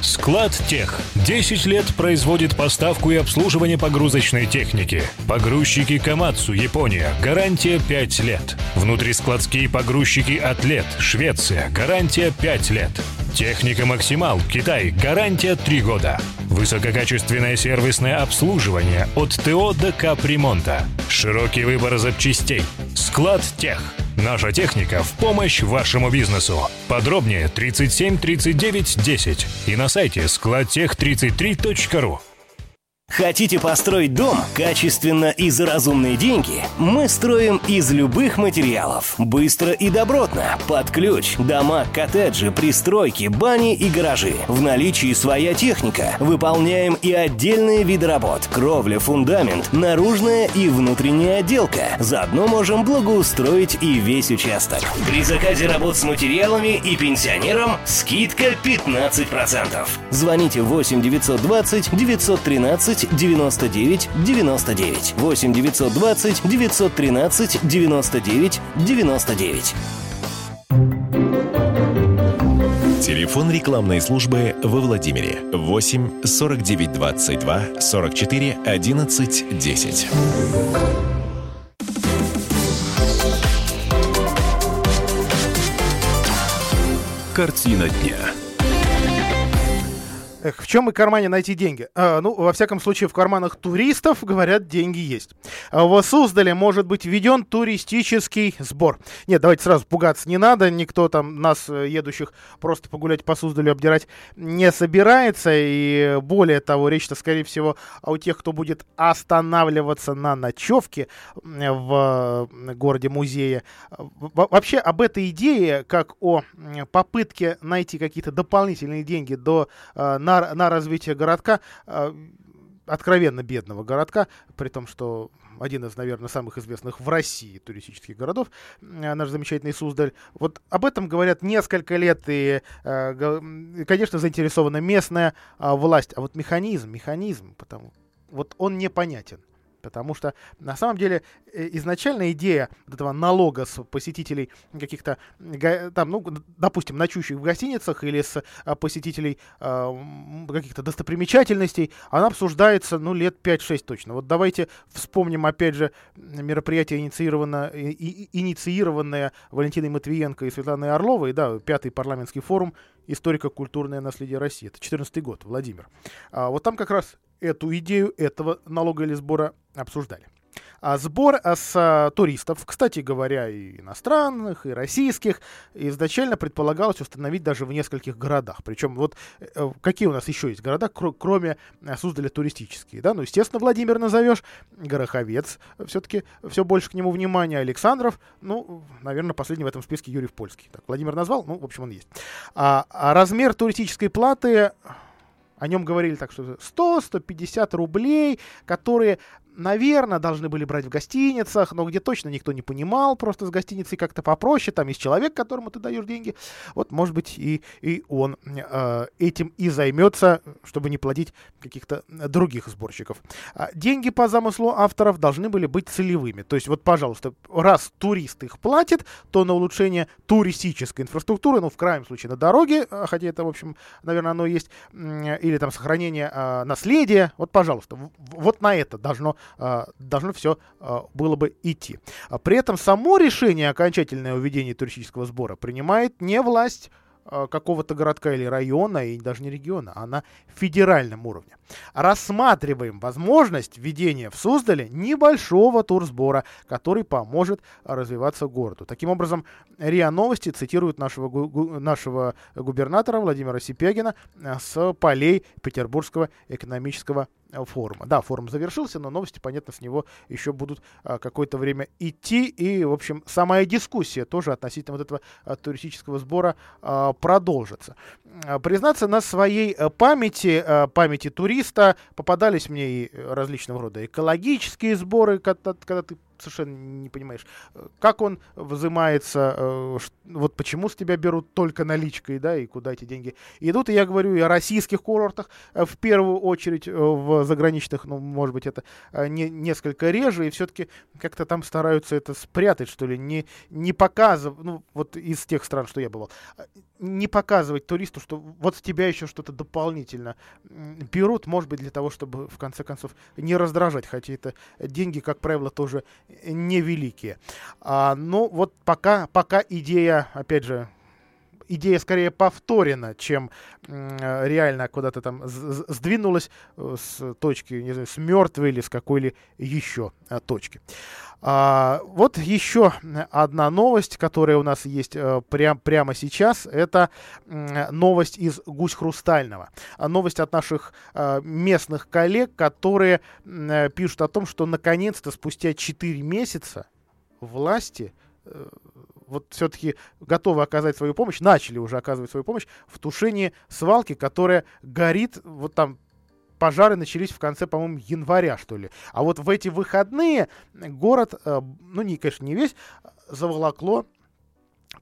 Склад Тех. 10 лет производит поставку и обслуживание погрузочной техники. Погрузчики Камацу, Япония. Гарантия 5 лет. Внутрискладские погрузчики Атлет, Швеция. Гарантия 5 лет. Техника Максимал, Китай. Гарантия 3 года. Высококачественное сервисное обслуживание от ТО до капремонта. Широкий выбор запчастей. Склад Тех. Наша техника в помощь вашему бизнесу. Подробнее 37 39 10 и на сайте складтех33.ру. Хотите построить дом качественно и за разумные деньги? Мы строим из любых материалов. Быстро и добротно. Под ключ. Дома, коттеджи, пристройки, бани и гаражи. В наличии своя техника. Выполняем и отдельные виды работ. Кровля, фундамент, наружная и внутренняя отделка. Заодно можем благоустроить и весь участок. При заказе работ с материалами и пенсионерам скидка 15%. Звоните 8 920 913 99 99 8 920 913 99 99 Телефон рекламной службы во Владимире 8 49 22 44 11 10. Картина дня. Эх, в чем и кармане найти деньги? А, ну, во всяком случае, в карманах туристов, говорят, деньги есть. А в Суздале может быть введен туристический сбор. Нет, давайте сразу пугаться не надо. Никто там нас, э, едущих, просто погулять по Суздалю обдирать не собирается. И более того, речь-то, скорее всего, у тех, кто будет останавливаться на ночевке в городе-музее. Вообще, об этой идее, как о попытке найти какие-то дополнительные деньги до э, на, на развитие городка, э, откровенно бедного городка, при том, что один из, наверное, самых известных в России туристических городов, э, наш замечательный Суздаль. Вот об этом говорят несколько лет, и, э, конечно, заинтересована местная власть. А вот механизм, механизм, потому, вот он непонятен. Потому что на самом деле э, изначально идея этого налога с посетителей каких-то, там, ну, допустим, ночующих в гостиницах или с а, посетителей э, каких-то достопримечательностей, она обсуждается, ну, лет 5-6 точно. Вот давайте вспомним, опять же, мероприятие, инициированное, и, инициированное Валентиной Матвиенко и Светланой Орловой, да, пятый парламентский форум историко-культурное наследие России. Это 14 год, Владимир. А вот там как раз эту идею этого налога или сбора обсуждали. А сбор а, с а, туристов, кстати говоря, и иностранных, и российских, изначально предполагалось установить даже в нескольких городах. Причем вот э, какие у нас еще есть города, кр- кроме а, Суздаля туристические, да? Ну, естественно, Владимир назовешь, Гороховец, все-таки все больше к нему внимания, Александров, ну, наверное, последний в этом списке Юрий Польский. Так, Владимир назвал, ну, в общем, он есть. А, а размер туристической платы о нем говорили так, что 100-150 рублей, которые наверное, должны были брать в гостиницах, но где точно никто не понимал, просто с гостиницей как-то попроще, там есть человек, которому ты даешь деньги, вот, может быть, и, и он э, этим и займется, чтобы не платить каких-то других сборщиков. А деньги по замыслу авторов должны были быть целевыми, то есть вот, пожалуйста, раз турист их платит, то на улучшение туристической инфраструктуры, ну, в крайнем случае на дороге, а, хотя это, в общем, наверное, оно есть, или там сохранение э, наследия, вот, пожалуйста, вот на это должно должно все а, было бы идти. А при этом само решение окончательное уведение туристического сбора принимает не власть какого-то городка или района, и даже не региона, а на федеральном уровне. Рассматриваем возможность введения в Суздале небольшого турсбора, который поможет развиваться городу. Таким образом, РИА Новости цитирует нашего, гу- нашего губернатора Владимира Сипягина с полей Петербургского экономического форума. Да, форум завершился, но новости, понятно, с него еще будут а, какое-то время идти. И, в общем, самая дискуссия тоже относительно вот этого а, туристического сбора а, продолжится. А, признаться, на своей а, памяти, а, памяти туриста попадались мне и различного рода экологические сборы, когда, когда ты совершенно не понимаешь, как он взимается, э, вот почему с тебя берут только наличкой, да, и куда эти деньги идут. И я говорю и о российских курортах, э, в первую очередь э, в заграничных, ну, может быть, это не, несколько реже, и все-таки как-то там стараются это спрятать, что ли, не, не показывать, ну, вот из тех стран, что я бывал, не показывать туристу, что вот с тебя еще что-то дополнительно берут, может быть, для того, чтобы, в конце концов, не раздражать, хотя это деньги, как правило, тоже невеликие. А, ну, вот пока, пока идея, опять же, идея скорее повторена, чем э, реально куда-то там сдвинулась э, с точки, не знаю, с мертвой или с какой-либо еще э, точки. А, вот еще одна новость, которая у нас есть прям, прямо сейчас, это новость из Гусь Хрустального. Новость от наших местных коллег, которые пишут о том, что наконец-то спустя 4 месяца власти вот все-таки готовы оказать свою помощь, начали уже оказывать свою помощь в тушении свалки, которая горит вот там пожары начались в конце, по-моему, января, что ли. А вот в эти выходные город, э, ну, не, конечно, не весь, заволокло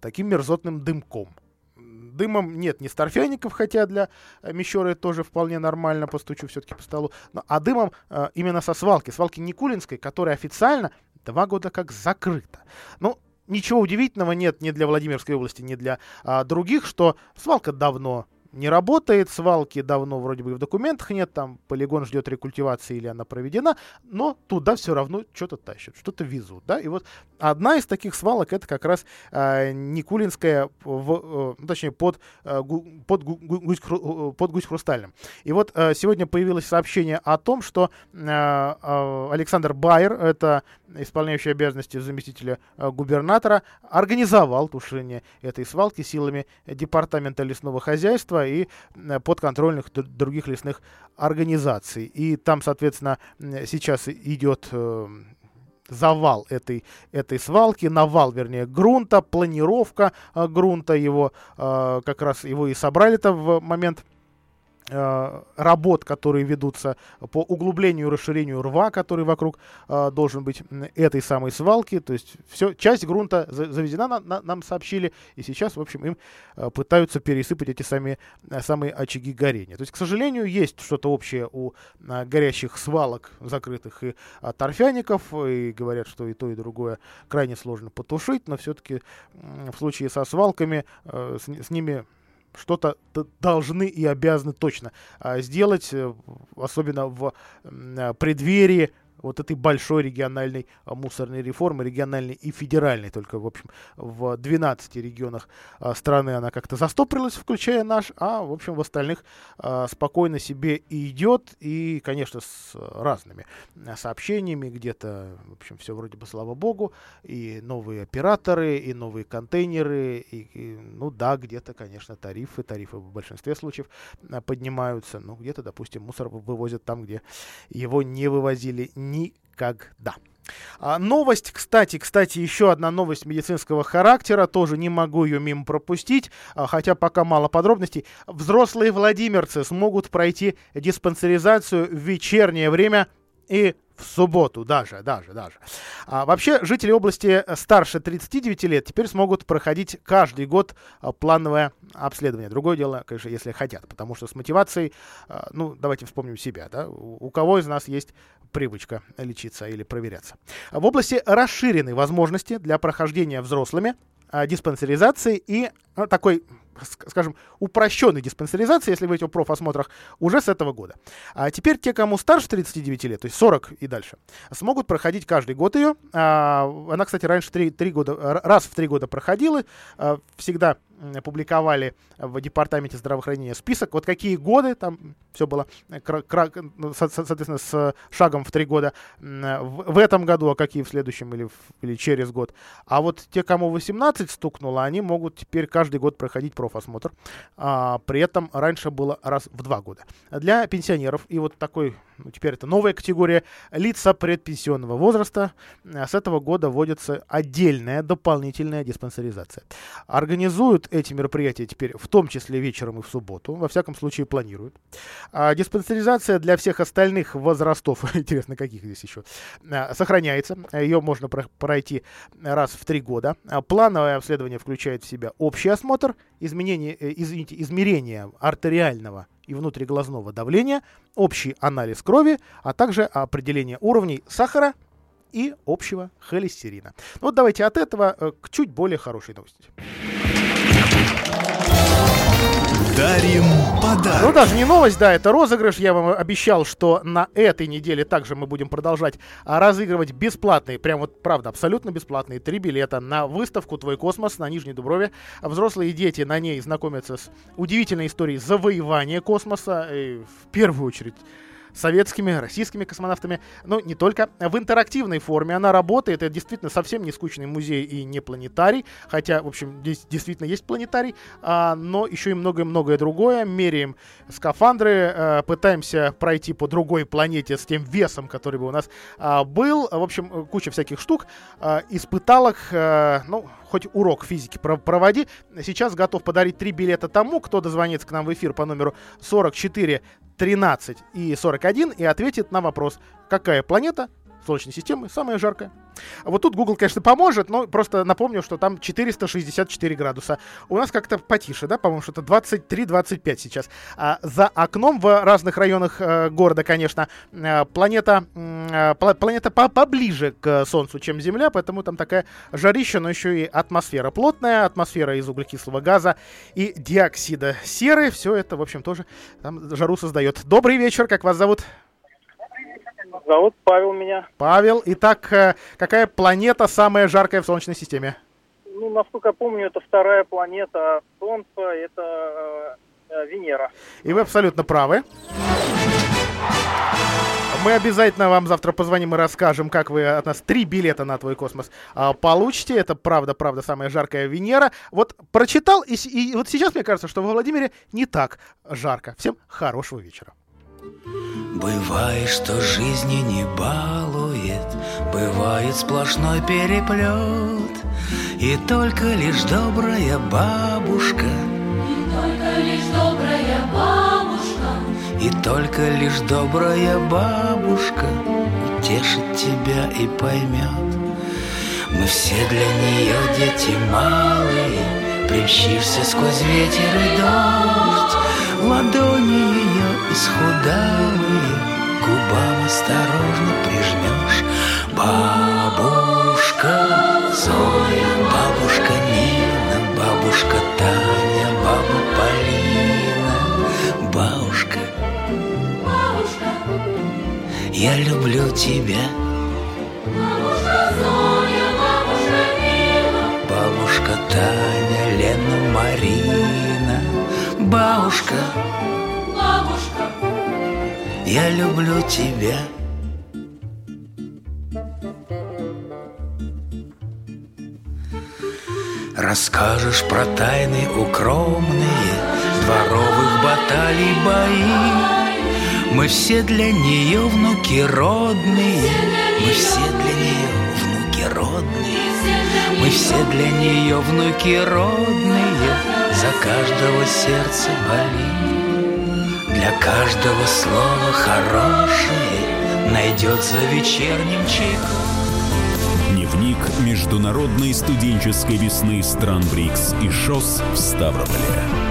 таким мерзотным дымком. Дымом нет не старфяников, хотя для Мещеры тоже вполне нормально, постучу все-таки по столу, но, а дымом э, именно со свалки, свалки Никулинской, которая официально два года как закрыта. Ну, ничего удивительного нет ни для Владимирской области, ни для а, других, что свалка давно не работает, свалки давно вроде бы в документах нет, там полигон ждет рекультивации или она проведена, но туда все равно что-то тащат, что-то везут, да, и вот одна из таких свалок это как раз э, Никулинская, в, э, точнее под, э, под, гусь, под гусь хрустальным. И вот э, сегодня появилось сообщение о том, что э, э, Александр Байер, это исполняющий обязанности заместителя э, губернатора, организовал тушение этой свалки силами департамента лесного хозяйства и э, подконтрольных других лесных организаций. И там, соответственно, сейчас идет э, завал этой, этой свалки, навал, вернее, грунта, планировка грунта его, как раз его и собрали-то в момент Э, работ, которые ведутся по углублению и расширению рва, который вокруг э, должен быть этой самой свалки. То есть все, часть грунта заведена, на, на, нам сообщили, и сейчас, в общем, им э, пытаются пересыпать эти сами, э, самые очаги горения. То есть, к сожалению, есть что-то общее у э, горящих свалок закрытых и э, торфяников, и говорят, что и то, и другое крайне сложно потушить, но все-таки э, в случае со свалками э, с ними что-то должны и обязаны точно а, сделать, э, особенно в преддверии вот этой большой региональной а, мусорной реформы, региональной и федеральной, только, в общем, в 12 регионах а, страны. Она как-то застопорилась, включая наш, а, в общем, в остальных а, спокойно себе и идет, и, конечно, с разными сообщениями, где-то, в общем, все вроде бы, слава богу, и новые операторы, и новые контейнеры, и, и ну да, где-то, конечно, тарифы, тарифы в большинстве случаев поднимаются, ну, где-то, допустим, мусор вывозят там, где его не вывозили никогда. А, новость, кстати, кстати, еще одна новость медицинского характера, тоже не могу ее мимо пропустить, а, хотя пока мало подробностей. Взрослые владимирцы смогут пройти диспансеризацию в вечернее время и в субботу даже, даже, даже. А, вообще, жители области старше 39 лет теперь смогут проходить каждый год а, плановое обследование. Другое дело, конечно, если хотят, потому что с мотивацией, а, ну, давайте вспомним себя, да, у, кого из нас есть привычка лечиться или проверяться. В области расширены возможности для прохождения взрослыми диспансеризации и ну, такой скажем, упрощенной диспансеризации, если говорить о профосмотрах, уже с этого года. А теперь те, кому старше 39 лет, то есть 40 и дальше, смогут проходить каждый год ее. А, она, кстати, раньше 3, 3 года, раз в 3 года проходила, а, всегда публиковали в департаменте здравоохранения список, вот какие годы, там все было, ну, соответственно, с шагом в три года в этом году, а какие в следующем или, или через год. А вот те, кому 18 стукнуло, они могут теперь каждый год проходить профосмотр. А, при этом раньше было раз в два года. Для пенсионеров, и вот такой ну, теперь это новая категория, лица предпенсионного возраста. С этого года вводится отдельная дополнительная диспансеризация. Организуют эти мероприятия теперь в том числе вечером и в субботу, во всяком случае планируют. А диспансеризация для всех остальных возрастов, интересно, каких здесь еще, сохраняется. Ее можно пройти раз в три года. Плановое обследование включает в себя общий осмотр, изменение, э, извините, измерение артериального и внутриглазного давления, общий анализ крови, а также определение уровней сахара и общего холестерина. Ну вот давайте от этого э, к чуть более хорошей новости. Дарим подарок. Ну, даже не новость, да, это розыгрыш. Я вам обещал, что на этой неделе также мы будем продолжать а, разыгрывать бесплатные, прям вот правда, абсолютно бесплатные, три билета на выставку «Твой космос» на Нижней Дуброве. Взрослые дети на ней знакомятся с удивительной историей завоевания космоса, и в первую очередь советскими, российскими космонавтами, но не только. В интерактивной форме она работает. Это действительно совсем не скучный музей и не планетарий. Хотя, в общем, здесь действительно есть планетарий, а, но еще и многое-многое другое. Меряем скафандры, а, пытаемся пройти по другой планете с тем весом, который бы у нас а, был. В общем, куча всяких штук. А, испыталок, а, ну, хоть урок физики проводи. Сейчас готов подарить три билета тому, кто дозвонится к нам в эфир по номеру 44 13 и 41 и ответит на вопрос, какая планета Солнечной системы самая жаркая. Вот тут Google, конечно, поможет, но просто напомню, что там 464 градуса. У нас как-то потише, да, по-моему, что-то 23-25 сейчас. А за окном в разных районах э, города, конечно, э, планета, э, планета по поближе к Солнцу, чем Земля, поэтому там такая жарища, но еще и атмосфера плотная, атмосфера из углекислого газа и диоксида серы. Все это, в общем, тоже там жару создает. Добрый вечер, как вас зовут? Зовут Павел меня. Павел, итак, э, какая планета самая жаркая в Солнечной системе? Ну, насколько я помню, это вторая планета Солнца, это э, Венера. И вы абсолютно правы. Мы обязательно вам завтра позвоним и расскажем, как вы от нас три билета на твой космос а, получите. Это правда, правда, самая жаркая Венера. Вот прочитал, и, и вот сейчас мне кажется, что во Владимире не так жарко. Всем хорошего вечера. Бывает, что жизни не балует, Бывает сплошной переплет, И только лишь добрая бабушка, И только лишь добрая бабушка, И только лишь добрая бабушка Утешит тебя и поймет. Мы все для нее дети малые, Примчишься сквозь ветер и дождь, Ладони ее исхудалые Губам осторожно прижмешь. Бабушка Зоя, бабушка Нина Бабушка Таня, баба Полина. Бабушка бабушка, Я люблю тебя. Бабушка Зоя, бабушка Нина, Бабушка Таня, Лена, Марина Бабушка, бабушка, я люблю тебя. Расскажешь про тайны укромные Дворовых баталий бои. Мы все для нее внуки родные. Мы все для нее внуки родные. Мы все для нее внуки родные За каждого сердце болит Для каждого слова хорошее Найдется вечерним чайком Дневник международной студенческой весны стран БРИКС и ШОС в Ставрополе.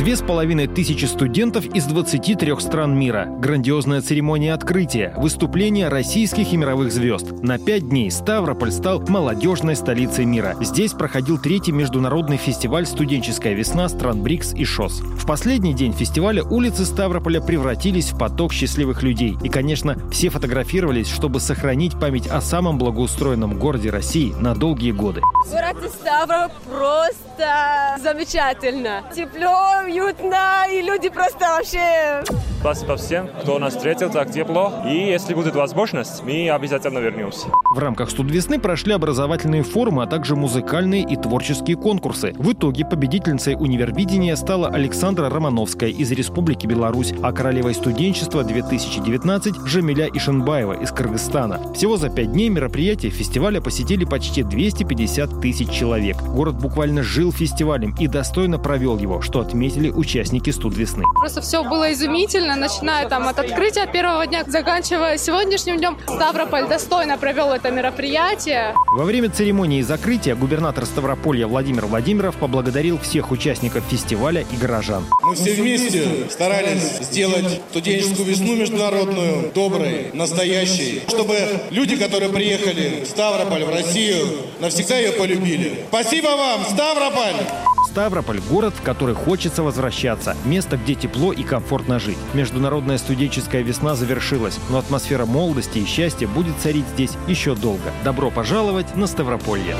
Две с половиной тысячи студентов из 23 стран мира. Грандиозная церемония открытия. Выступления российских и мировых звезд. На пять дней Ставрополь стал молодежной столицей мира. Здесь проходил третий международный фестиваль «Студенческая весна» стран БРИКС и ШОС. В последний день фестиваля улицы Ставрополя превратились в поток счастливых людей. И, конечно, все фотографировались, чтобы сохранить память о самом благоустроенном городе России на долгие годы. Город Ставрополь просто замечательно. Тепло, уютно, и люди просто вообще Спасибо всем, кто нас встретил так тепло. И если будет возможность, мы обязательно вернемся. В рамках «Студ весны» прошли образовательные форумы, а также музыкальные и творческие конкурсы. В итоге победительницей универвидения стала Александра Романовская из Республики Беларусь, а королевой студенчества 2019 – Жамиля Ишенбаева из Кыргызстана. Всего за пять дней мероприятия фестиваля посетили почти 250 тысяч человек. Город буквально жил фестивалем и достойно провел его, что отметили участники «Студ весны». Просто все было изумительно, начиная там от открытия первого дня, заканчивая сегодняшним днем. Ставрополь достойно провел это мероприятие. Во время церемонии закрытия губернатор Ставрополья Владимир Владимиров поблагодарил всех участников фестиваля и горожан. Мы все вместе старались сделать студенческую весну международную доброй, настоящей, чтобы люди, которые приехали в Ставрополь, в Россию, навсегда ее полюбили. Спасибо вам, Ставрополь! Ставрополь – город, в который хочется возвращаться. Место, где тепло и комфортно жить. Международная студенческая весна завершилась, но атмосфера молодости и счастья будет царить здесь еще долго. Добро пожаловать на Ставрополье!